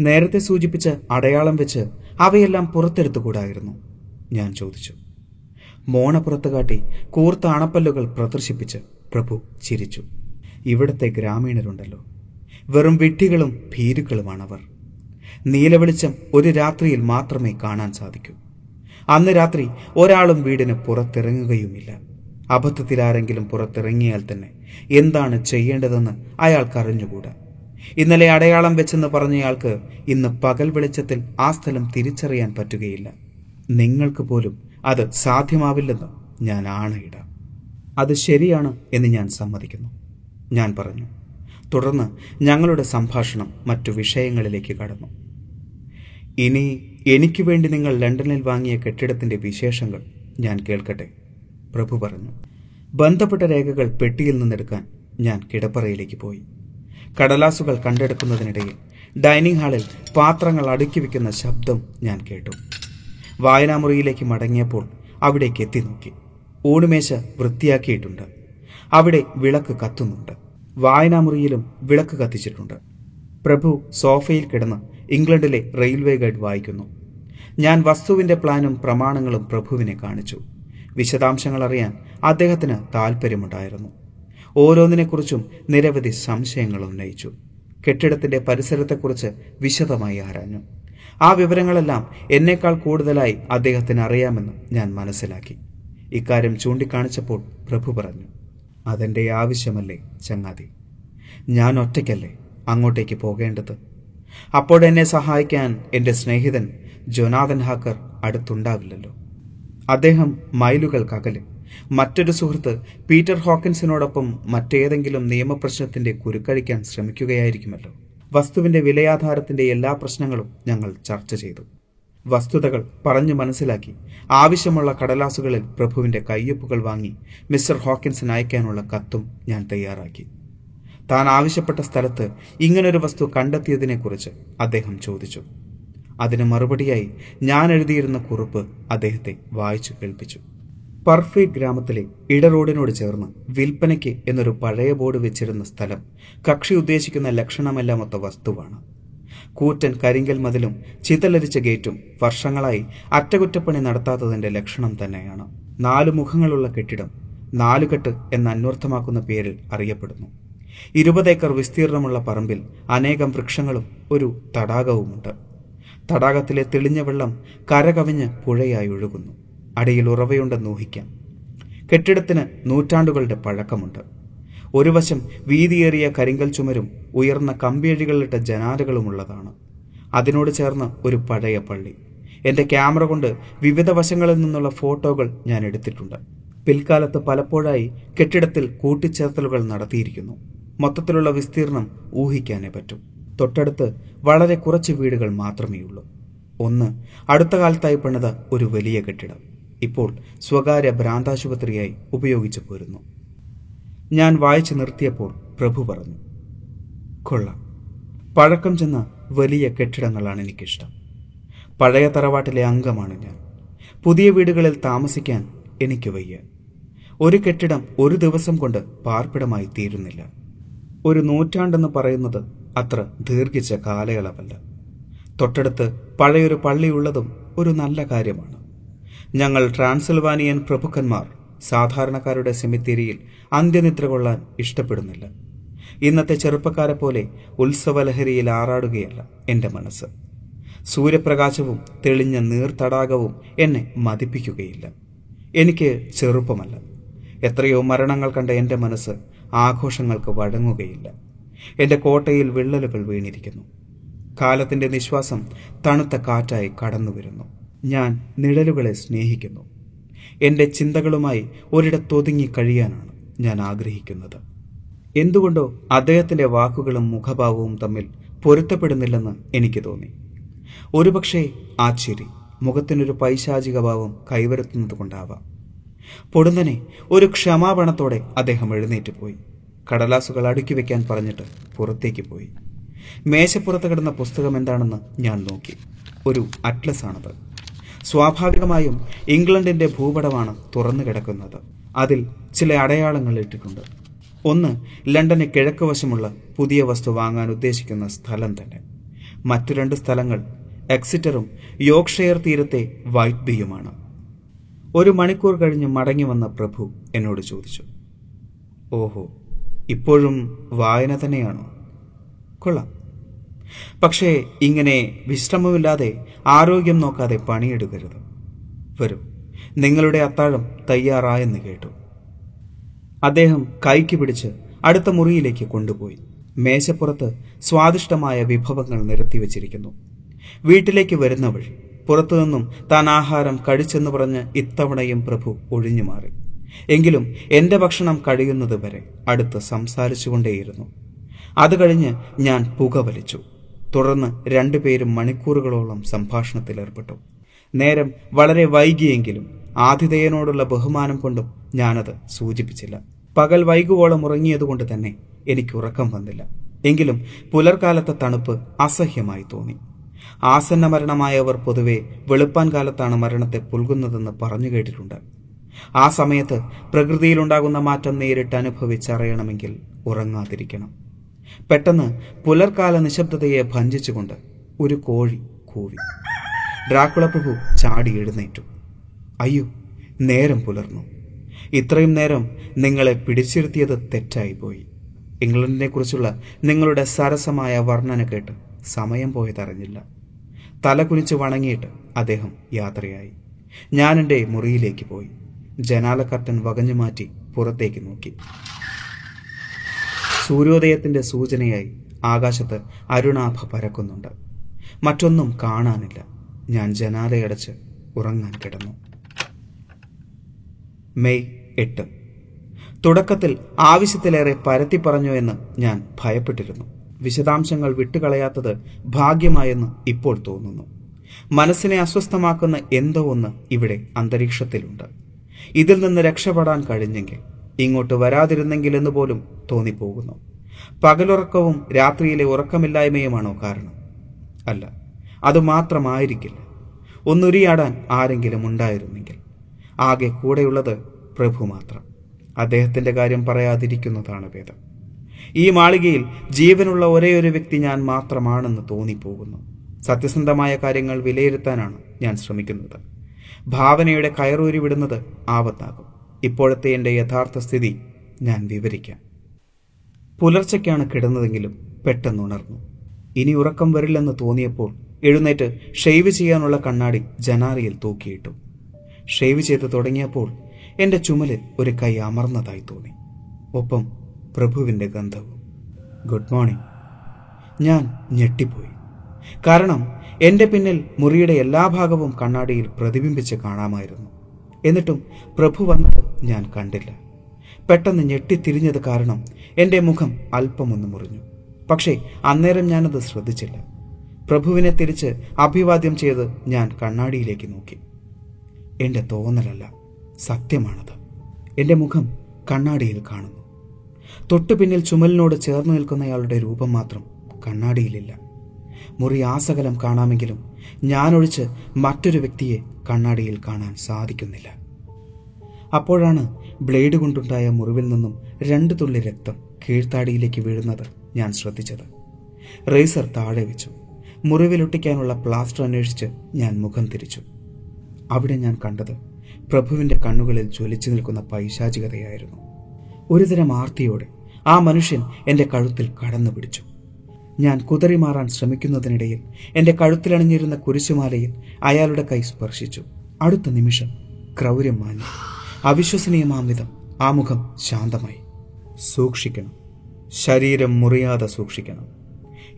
നേരത്തെ സൂചിപ്പിച്ച അടയാളം വെച്ച് അവയെല്ലാം പുറത്തെടുത്തുകൂടായിരുന്നു. ഞാൻ ചോദിച്ചു. മോണ പുറത്തു കാട്ടി കൂർത്ത അണപ്പല്ലുകൾ പ്രദർശിപ്പിച്ച് പ്രഭു ചിരിച്ചു. ഇവിടത്തെ ഗ്രാമീണരുണ്ടല്ലോ. വെറും വിഡ്ഢികളും ഭീരുക്കളുമാണവർ. നീലവെളിച്ചം ഒരു രാത്രിയിൽ മാത്രമേ കാണാൻ സാധിക്കൂ. അന്ന് രാത്രി ഒരാളും വീടിന് പുറത്തിറങ്ങുകയുമില്ല. അബദ്ധത്തിൽ ആരെങ്കിലും പുറത്തിറങ്ങിയാൽ തന്നെ എന്താണ് ചെയ്യേണ്ടതെന്ന് അയാൾക്ക് അറിഞ്ഞുകൂടാ. ഇന്നലെ അടയാളം വെച്ചെന്ന് പറഞ്ഞയാൾക്ക് ഇന്ന് പകൽ വെളിച്ചത്തിൽ ആ സ്ഥലം തിരിച്ചറിയാൻ പറ്റുകയില്ല. നിങ്ങൾക്ക് പോലും അത് സാധ്യമാവില്ലെന്ന് ഞാൻ ആണയിടാം. അത് ശരിയാണ് എന്ന് ഞാൻ സമ്മതിക്കുന്നു. ഞാൻ പറഞ്ഞു തുടർന്ന് ഞങ്ങളുടെ സംഭാഷണം മറ്റു വിഷയങ്ങളിലേക്ക് കടന്നു. ഇനി എനിക്ക് വേണ്ടി നിങ്ങൾ ലണ്ടനിൽ വാങ്ങിയ കെട്ടിടത്തിന്റെ വിശേഷങ്ങൾ ഞാൻ കേൾക്കട്ടെ പ്രഭു പറഞ്ഞു. ബന്ധപ്പെട്ട രേഖകൾ പെട്ടിയിൽ നിന്നെടുക്കാൻ ഞാൻ കിടപ്പറയിലേക്ക് പോയി. കടലാസുകൾ കണ്ടെടുക്കുന്നതിനിടയിൽ ഡൈനിങ് ഹാളിൽ പാത്രങ്ങൾ അടുക്കി വയ്ക്കുന്ന ശബ്ദം ഞാൻ കേട്ടു. വായനാമുറിയിലേക്ക് മടങ്ങിയപ്പോൾ അവിടേക്ക് എത്തി നോക്കി ഊണുമേശ വൃത്തിയാക്കിയിട്ടുണ്ട്. അവിടെ വിളക്ക് കത്തുന്നുണ്ട്. വായനാമുറിയിലും വിളക്ക് കത്തിച്ചിട്ടുണ്ട്. പ്രഭു സോഫയിൽ കിടന്ന് ഇംഗ്ലണ്ടിലെ റെയിൽവേ ഗൈഡ് വായിക്കുന്നു. ഞാൻ വസ്തുവിന്റെ പ്ലാനും പ്രമാണങ്ങളും പ്രഭുവിനെ കാണിച്ചു. വിശദാംശങ്ങൾ അറിയാൻ അദ്ദേഹത്തിന് താല്പര്യമുണ്ടായിരുന്നു ഓരോന്നിനെക്കുറിച്ചും നിരവധി സംശയങ്ങൾ ഉന്നയിച്ചു. കെട്ടിടത്തിന്റെ പരിസരത്തെക്കുറിച്ച് വിശദമായി ആരാഞ്ഞു. ആ വിവരങ്ങളെല്ലാം എന്നേക്കാൾ കൂടുതലായി അദ്ദേഹത്തിന് അറിയാമെന്ന് ഞാൻ മനസ്സിലാക്കി. ഇക്കാര്യം ചൂണ്ടിക്കാണിച്ചപ്പോൾ പ്രഭു പറഞ്ഞു അതെന്റെ ആവശ്യമല്ലേ ചങ്ങാതി? ഞാൻ ഒറ്റയ്ക്കല്ലേ അങ്ങോട്ടേക്ക് പോകേണ്ടത്? അപ്പോഴെന്നെ സഹായിക്കാൻ എന്റെ സ്നേഹിതൻ ജൊനാഥൻ ഹാക്കർ അടുത്തുണ്ടാവില്ലല്ലോ? അദ്ദേഹം മൈലുകൾക്കകലെ മറ്റൊരു സുഹൃത്ത് പീറ്റർ ഹോക്കിൻസിനോടൊപ്പം മറ്റേതെങ്കിലും നിയമപ്രശ്നത്തിന്റെ കുരുക്കഴിക്കാൻ ശ്രമിക്കുകയായിരിക്കുമല്ലോ. വസ്തുവിന്റെ വിലയാധാരത്തിന്റെ എല്ലാ പ്രശ്നങ്ങളും ഞങ്ങൾ ചർച്ച ചെയ്തു. വസ്തുതകൾ പറഞ്ഞു മനസ്സിലാക്കി. ആവശ്യമുള്ള കടലാസുകളിൽ പ്രഭുവിന്റെ കയ്യൊപ്പുകൾ വാങ്ങി മിസ്റ്റർ ഹോക്കിൻസിന് അയക്കാനുള്ള കത്തും ഞാൻ തയ്യാറാക്കി. താൻ ആവശ്യപ്പെട്ട സ്ഥലത്ത് ഇങ്ങനൊരു വസ്തു കണ്ടെത്തിയതിനെക്കുറിച്ച് അദ്ദേഹം ചോദിച്ചു. അതിന് മറുപടിയായി ഞാൻ എഴുതിയിരുന്ന കുറിപ്പ് അദ്ദേഹത്തെ വായിച്ചു കേൾപ്പിച്ചു. പർഫേറ്റ് ഗ്രാമത്തിലെ ഇടറോഡിനോട് ചേർന്ന് വിൽപ്പനയ്ക്ക് എന്നൊരു പഴയ ബോർഡ് വെച്ചിരുന്ന സ്ഥലം കക്ഷി ഉദ്ദേശിക്കുന്ന ലക്ഷണമല്ലാമൊത്ത വസ്തുവാണ്. കൂറ്റൻ കരിങ്കൽ മതിലും ചിതലരിച്ച ഗേറ്റും വർഷങ്ങളായി അറ്റകുറ്റപ്പണി നടത്താത്തതിന്റെ ലക്ഷണം തന്നെയാണ്. നാലു മുഖങ്ങളുള്ള കെട്ടിടം നാലുകെട്ട് എന്ന അന്വർത്ഥമാക്കുന്ന പേരിൽ അറിയപ്പെടുന്നു. ഇരുപത് ഏക്കർ വിസ്തീർണമുള്ള പറമ്പിൽ അനേകം വൃക്ഷങ്ങളും ഒരു തടാകവുമുണ്ട്. തടാകത്തിലെ തെളിഞ്ഞ വെള്ളം കരകവിഞ്ഞ് പുഴയായി ഒഴുകുന്നു. അടിയിൽ ഉറവയുണ്ടെന്ന് ഊഹിക്കാം. കെട്ടിടത്തിന് നൂറ്റാണ്ടുകളുടെ പഴക്കമുണ്ട്. ഒരു വശം വീതിയേറിയ കരിങ്കൽ ചുമരും ഉയർന്ന കമ്പിയഴികളിട്ട ജനാലകളുമുള്ളതാണ് അതിനോട് ചേർന്ന് ഒരു പഴയ പള്ളി. എന്റെ ക്യാമറ കൊണ്ട് വിവിധ വശങ്ങളിൽ നിന്നുള്ള ഫോട്ടോകൾ ഞാൻ എടുത്തിട്ടുണ്ട്. പിൽക്കാലത്ത് പലപ്പോഴായി കെട്ടിടത്തിൽ കൂട്ടിച്ചേർത്തലുകൾ നടത്തിയിരിക്കുന്നു. മൊത്തത്തിലുള്ള വിസ്തീർണം ഊഹിക്കാനേ പറ്റും. തൊട്ടടുത്ത് വളരെ കുറച്ച് വീടുകൾ മാത്രമേയുള്ളൂ. ഒന്ന് അടുത്ത കാലത്തായി പണിത ഒരു വലിയ കെട്ടിടം. ഇപ്പോൾ സ്വകാര്യ ഭ്രാന്താശുപത്രിയായി ഉപയോഗിച്ചു പോരുന്നു. ഞാൻ വായിച്ചു നിർത്തിയപ്പോൾ പ്രഭു പറഞ്ഞു കൊള്ളാം. പഴക്കം ചെന്ന വലിയ കെട്ടിടങ്ങളാണ് എനിക്കിഷ്ടം. പഴയ തറവാട്ടിലെ അംഗമാണ് ഞാൻ. പുതിയ വീടുകളിൽ താമസിക്കാൻ എനിക്ക് വയ്യ. ഒരു കെട്ടിടം ഒരു ദിവസം കൊണ്ട് പാർപ്പിടമായി തീരുന്നില്ല. ഒരു നൂറ്റാണ്ടെന്ന് പറയുന്നത് അത്ര ദീർഘിച്ച കാലയളവല്ല. തൊട്ടടുത്ത് പഴയൊരു പള്ളിയുള്ളതും ഒരു നല്ല കാര്യമാണ്. ഞങ്ങൾ ട്രാൻസിൽവാനിയൻ പ്രഭുക്കന്മാർ സാധാരണക്കാരുടെ സെമിത്തേരിയിൽ അന്ത്യനിദ്ര കൊള്ളാൻ ഇഷ്ടപ്പെടുന്നില്ല. ഇന്നത്തെ ചെറുപ്പക്കാരെ പോലെ ഉത്സവലഹരിയിൽ ആറാടുകയല്ല എന്റെ മനസ്സ്. സൂര്യപ്രകാശവും തെളിഞ്ഞ നീർത്തടാകവും എന്നെ മതിപ്പിക്കുകയില്ല. എനിക്ക് ചെറുപ്പമല്ല. എത്രയോ മരണങ്ങൾ കണ്ട എന്റെ മനസ്സ് ആഘോഷങ്ങൾക്ക് വഴങ്ങുകയില്ല. എന്റെ കോട്ടയിൽ വിള്ളലുകൾ വീണിരിക്കുന്നു. കാലത്തിന്റെ നിശ്വാസം തണുത്ത കാറ്റായി കടന്നു വരുന്നു ഞാൻ നിഴലുകളെ സ്നേഹിക്കുന്നു. എന്റെ ചിന്തകളുമായി ഒരിടത്തൊതുങ്ങി കഴിയാനാണ് ഞാൻ ആഗ്രഹിക്കുന്നത്. എന്തുകൊണ്ടോ അദ്ദേഹത്തിന്റെ വാക്കുകളും മുഖഭാവവും തമ്മിൽ പൊരുത്തപ്പെടുന്നില്ലെന്ന് എനിക്ക് തോന്നി. ഒരുപക്ഷെ ആ ചിരി മുഖത്തിനൊരു പൈശാചിക ഭാവം കൈവരുത്തുന്നത് കൊണ്ടാവാം. പൊടുന്നനെ ഒരു ക്ഷമാപണത്തോടെ അദ്ദേഹം എഴുന്നേറ്റ് പോയി. കടലാസുകൾ അടുക്കി വെക്കാൻ പറഞ്ഞിട്ട് പുറത്തേക്ക് പോയി. മേശപ്പുറത്ത് കിടന്ന പുസ്തകം എന്താണെന്ന് ഞാൻ നോക്കി. ഒരു അറ്റ്ലസ് ആണത് സ്വാഭാവികമായും ഇംഗ്ലണ്ടിന്റെ ഭൂപടമാണ് തുറന്നു കിടക്കുന്നത് അതിൽ ചില അടയാളങ്ങൾ ഇട്ടിട്ടുണ്ട്. ഒന്ന് ലണ്ടന് കിഴക്ക് വശമുള്ള പുതിയ വസ്തു വാങ്ങാൻ ഉദ്ദേശിക്കുന്ന സ്ഥലം തന്നെ. മറ്റു രണ്ട് സ്ഥലങ്ങൾ എക്സിറ്ററും യോർക്ക്ഷയർ തീരത്തെ വൈറ്റ് ബിയുമാണ് ഒരു മണിക്കൂർ കഴിഞ്ഞ് മടങ്ങി വന്ന പ്രഭു എന്നോട് ചോദിച്ചു. ഓഹോ ഇപ്പോഴും വായന തന്നെയാണോ? കൊള്ളാം. പക്ഷേ ഇങ്ങനെ വിശ്രമമില്ലാതെ ആരോഗ്യം നോക്കാതെ പണിയെടുക്കരുത്. വരും നിങ്ങളുടെ അത്താഴം തയ്യാറായെന്ന് കേട്ടു. അദ്ദേഹം കൈക്ക് പിടിച്ച് അടുത്ത മുറിയിലേക്ക് കൊണ്ടുപോയി. മേശപ്പുറത്ത് സ്വാദിഷ്ടമായ വിഭവങ്ങൾ നിരത്തിവച്ചിരിക്കുന്നു വീട്ടിലേക്ക് വരുന്ന വഴി പുറത്തുനിന്നും താൻ ആഹാരം കഴിച്ചെന്ന് പറഞ്ഞ് ഇത്തവണയും പ്രഭു ഒഴിഞ്ഞു മാറി എങ്കിലും എന്റെ ഭക്ഷണം കഴിയുന്നത് വരെ അടുത്ത് സംസാരിച്ചുകൊണ്ടേയിരുന്നു. അത് കഴിഞ്ഞ് ഞാൻ പുക വലിച്ചു. തുടർന്ന് രണ്ടുപേരും മണിക്കൂറുകളോളം സംഭാഷണത്തിലേർപ്പെട്ടു. നേരം വളരെ വൈകിയെങ്കിലും ആതിഥേയനോടുള്ള ബഹുമാനം കൊണ്ടും ഞാനത് സൂചിപ്പിച്ചില്ല. പകൽ വൈകുവോളം ഉറങ്ങിയതുകൊണ്ട് തന്നെ എനിക്ക് ഉറക്കം വന്നില്ല. എങ്കിലും പുലർക്കാലത്തെ തണുപ്പ് അസഹ്യമായി തോന്നി. ആസന്ന മരണമായവർ പൊതുവെ വെളുപ്പാൻ കാലത്താണ് മരണത്തെ പുൽകുന്നതെന്ന് പറഞ്ഞു കേട്ടിട്ടുണ്ട്. ആ സമയത്ത് പ്രകൃതിയിലുണ്ടാകുന്ന മാറ്റം നേരിട്ട് അനുഭവിച്ചറിയണമെങ്കിൽ ഉറങ്ങാതിരിക്കണം. പെട്ടെന്ന് പുലർക്കാല നിശബ്ദതയെ ഭഞ്ചിച്ചുകൊണ്ട് ഒരു കോഴി കൂവി. ഡ്രാക്കുള പ്രഭു ചാടി എഴുന്നേറ്റു. അയ്യോ നേരം പുലർന്നു. ഇത്രയും നേരം നിങ്ങളെ പിടിച്ചിരുത്തിയത് തെറ്റായിപ്പോയി ഇംഗ്ലണ്ടിനെ കുറിച്ചുള്ള നിങ്ങളുടെ സരസമായ വർണന കേട്ട് സമയം പോയതറിഞ്ഞില്ല തല കുനിച്ച് വണങ്ങിയിട്ട് അദ്ദേഹം യാത്രയായി. ഞാൻ എന്റെ മുറിയിലേക്ക് പോയി. ജനാല കർട്ടൻ വകഞ്ഞു മാറ്റി പുറത്തേക്ക് നോക്കി. സൂര്യോദയത്തിന്റെ സൂചനയായി ആകാശത്ത് അരുണാഭ പരക്കുന്നുണ്ട്. മറ്റൊന്നും കാണാനില്ല. ഞാൻ ജനാലയടച്ച് ഉറങ്ങാൻ കിടന്നു. മെയ് എട്ട്. തുടക്കത്തിൽ ആവശ്യത്തിലേറെ പരത്തി പറഞ്ഞു എന്ന് ഞാൻ ഭയപ്പെട്ടിരുന്നു. വിശദാംശങ്ങൾ വിട്ടുകളയാത്തത് ഭാഗ്യമായെന്ന് ഇപ്പോൾ തോന്നുന്നു. മനസ്സിനെ അസ്വസ്ഥമാക്കുന്ന എന്തോ ഒന്ന് ഇവിടെ അന്തരീക്ഷത്തിലുണ്ട്. ഇതിൽ നിന്ന് രക്ഷപ്പെടാൻ കഴിഞ്ഞെങ്കിൽ ഇങ്ങോട്ട് വരാതിരുന്നെങ്കിലെന്ന് പോലും തോന്നിപ്പോകുന്നു. പകലുറക്കവും രാത്രിയിലെ ഉറക്കമില്ലായ്മയുമാണോ കാരണം? അല്ല അത് മാത്രമായിരിക്കില്ല. ഒന്നുരിയാടാൻ ആരെങ്കിലും ഉണ്ടായിരുന്നെങ്കിൽ. ആകെ കൂടെയുള്ളത് പ്രഭു മാത്രം. അദ്ദേഹത്തിന്റെ കാര്യം പറയാതിരിക്കുന്നതാണ് ഭേദം. ഈ മാളികയിൽ ജീവനുള്ള ഒരേയൊരു ഒരു വ്യക്തി ഞാൻ മാത്രമാണെന്ന് തോന്നിപ്പോകുന്നു. സത്യസന്ധമായ കാര്യങ്ങൾ വിലയിരുത്താനാണ് ഞാൻ ശ്രമിക്കുന്നത്. ഭാവനയുടെ കയറൂരി വിടുന്നത് ആപത്താകും. ഇപ്പോഴത്തെ എന്റെ യഥാർത്ഥ സ്ഥിതി ഞാൻ വിവരിക്കാം. പുലർച്ചയ്ക്കാണ് കിടന്നതെങ്കിലും പെട്ടെന്ന് ഉണർന്നു. ഇനി ഉറക്കം വരില്ലെന്ന് തോന്നിയപ്പോൾ എഴുന്നേറ്റ് ഷെയ്വ് ചെയ്യാനുള്ള കണ്ണാടി ജനാറിയിൽ തൂക്കിയിട്ടു. ഷെയ്വ് ചെയ്ത് തുടങ്ങിയപ്പോൾ എന്റെ ചുമലിൽ ഒരു കൈ അമർന്നതായി തോന്നി. ഒപ്പം പ്രഭുവിന്റെ ഗന്ധവും. Good morning. ഞാൻ ഞെട്ടിപ്പോയി. കാരണം എന്റെ പിന്നിൽ മുറിയുടെ എല്ലാ ഭാഗവും കണ്ണാടിയിൽ പ്രതിബിംബിച്ച് കാണാമായിരുന്നു. എന്നിട്ടും പ്രഭു വന്നത് ഞാൻ കണ്ടില്ല. പെട്ടെന്ന് ഞെട്ടിത്തിരിഞ്ഞത് കാരണം എന്റെ മുഖം അല്പമൊന്ന് മുറിഞ്ഞു. പക്ഷേ അന്നേരം ഞാനത് ശ്രദ്ധിച്ചില്ല. പ്രഭുവിനെ തിരിച്ച് അഭിവാദ്യം ചെയ്ത് ഞാൻ കണ്ണാടിയിലേക്ക് നോക്കി. എന്റെ തോന്നലല്ല സത്യമാണത്. എന്റെ മുഖം കണ്ണാടിയിൽ കാണുന്നു. തൊട്ടു പിന്നിൽ ചുമലിനോട് ചേർന്ന് നിൽക്കുന്നയാളുടെ രൂപം മാത്രം കണ്ണാടിയിലില്ല. മുറി ആസകലം കാണാമെങ്കിലും ഞാനൊഴിച്ച് മറ്റൊരു വ്യക്തിയെ കണ്ണാടിയിൽ കാണാൻ സാധിക്കുന്നില്ല. അപ്പോഴാണ് ബ്ലേഡ് കൊണ്ടുണ്ടായ മുറിവിൽ നിന്നും രണ്ട് തുള്ളി രക്തം കീഴ്ത്താടിയിലേക്ക് വീഴുന്നത് ഞാൻ ശ്രദ്ധിച്ചത്. റേസർ താഴെ വെച്ചു. മുറിവിലൊട്ടിക്കാനുള്ള പ്ലാസ്റ്റർ അന്വേഷിച്ച് ഞാൻ മുഖം തിരിച്ചു. അവിടെ ഞാൻ കണ്ടത് പ്രഭുവിന്റെ കണ്ണുകളിൽ ജ്വലിച്ചു നിൽക്കുന്ന പൈശാചികതയായിരുന്നു. ഒരുതരം ആർത്തിയോടെ ആ മനുഷ്യൻ എന്റെ കഴുത്തിൽ കടന്നു പിടിച്ചു. ഞാൻ കുതറി മാറാൻ ശ്രമിക്കുന്നതിനിടയിൽ എന്റെ കഴുത്തിലണിഞ്ഞിരുന്ന കുരിശുമാലയിൽ അയാളുടെ കൈ സ്പർശിച്ചു. അടുത്ത നിമിഷം ക്രൗര്യം മാഞ്ഞു. അവിശ്വസനീയമാം വിധം ആ മുഖം ശാന്തമായി. സൂക്ഷിക്കണം. ശരീരം മുറിയാതെ സൂക്ഷിക്കണം.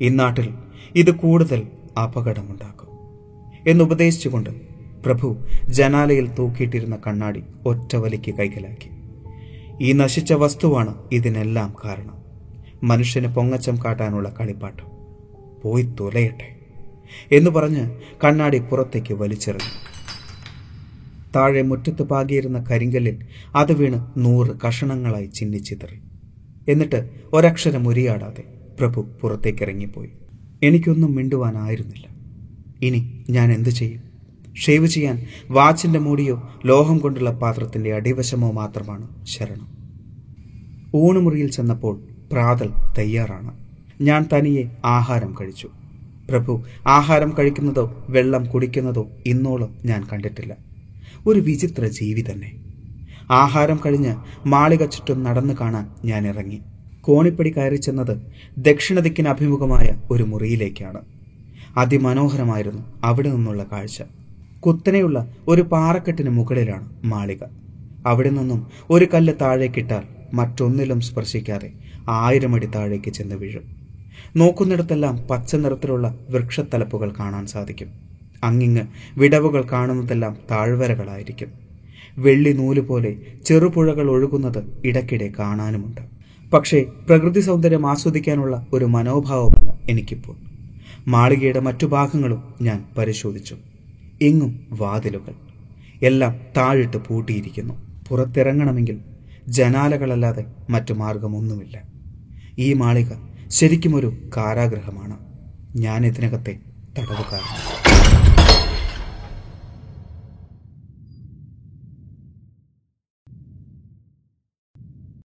ഇന്നാട്ടിൽ ഇത് കൂടുതൽ അപകടമുണ്ടാക്കും. എന്നുപദേശിച്ചുകൊണ്ട് പ്രഭു ജനാലയിൽ തൂക്കിയിട്ടിരുന്ന കണ്ണാടി ഒറ്റവലിക്ക് കൈകലാക്കി ഈ നശിച്ച വസ്തുവാണ് ഇതിനെല്ലാം കാരണം. മനുഷ്യന് പൊങ്ങച്ചം കാട്ടാനുള്ള കളിപ്പാട്ടം പോയി തുലയട്ടെ എന്ന് പറഞ്ഞ് കണ്ണാടി പുറത്തേക്ക് വലിച്ചെറിഞ്ഞു. താഴെ മുറ്റത്ത് പാകിയിരുന്ന കരിങ്കല്ലിൽ അത് വീണ് നൂറ് കഷണങ്ങളായി ചിന്നിച്ചിതറി എന്നിട്ട് ഒരക്ഷരം ഉരിയാടാതെ പ്രഭു പുറത്തേക്കിറങ്ങിപ്പോയി. എനിക്കൊന്നും മിണ്ടുവാനായിരുന്നില്ല. ഇനി ഞാൻ എന്തു ചെയ്യും? ഷേവ് ചെയ്യാൻ വാച്ചിന്റെ മൂടിയോ ലോഹം കൊണ്ടുള്ള പാത്രത്തിന്റെ അടിവശമോ മാത്രമാണ് ശരണം. ഊണുമുറിയിൽ ചെന്നപ്പോൾ പ്രാതൽ തയ്യാറാണ്. ഞാൻ തനിയെ ആഹാരം കഴിച്ചു. പ്രഭു ആഹാരം കഴിക്കുന്നതോ വെള്ളം കുടിക്കുന്നതോ ഇന്നോളം ഞാൻ കണ്ടിട്ടില്ല. ഒരു വിചിത്ര ജീവി തന്നെ. ആഹാരം കഴിഞ്ഞ് മാളിക ചുറ്റും നടന്നു കാണാൻ ഞാൻ ഇറങ്ങി. കോണിപ്പടി കയറി ചെന്നത് ദക്ഷിണ ദിക്കിന് അഭിമുഖമായ ഒരു മുറിയിലേക്കാണ്. അതിമനോഹരമായിരുന്നു അവിടെ നിന്നുള്ള കാഴ്ച. കുത്തനെയുള്ള ഒരു പാറക്കെട്ടിന് മുകളിലാണ് മാളിക. അവിടെ നിന്നും ഒരു കല്ല് താഴേക്കിട്ടാൽ മറ്റൊന്നിലും സ്പർശിക്കാതെ ആയിരം അടി താഴേക്ക് ചെന്ന് വീഴും. നോക്കുന്നിടത്തെല്ലാം പച്ച നിറത്തിലുള്ള വൃക്ഷത്തലപ്പുകൾ കാണാൻ സാധിക്കും. അങ്ങിങ്ങ് വിടവുകൾ കാണുന്നതെല്ലാം താഴ്വരകളായിരിക്കും. വെള്ളി നൂൽ പോലെ ചെറുപുഴകൾ ഒഴുകുന്നത് ഇടയ്ക്കിടെ കാണാനുമുണ്ട്. പക്ഷേ പ്രകൃതി സൗന്ദര്യം ആസ്വദിക്കാനുള്ള ഒരു മനോഭാവമല്ല എനിക്കിപ്പോൾ. മാളികയുടെ മറ്റു ഭാഗങ്ങളും ഞാൻ പരിശോധിച്ചു. എങ്ങും വാതിലുകൾ. എല്ലാം താഴിട്ട് പൂട്ടിയിരിക്കുന്നു. പുറത്തിറങ്ങണമെങ്കിൽ ജനാലകളല്ലാതെ മറ്റു മാർഗമൊന്നുമില്ല. ഈ മാളിക ശരിക്കും ഒരു കാരാഗ്രഹമാണ്. ഞാൻ ഇതിനകത്തെ തടവുകാരൻ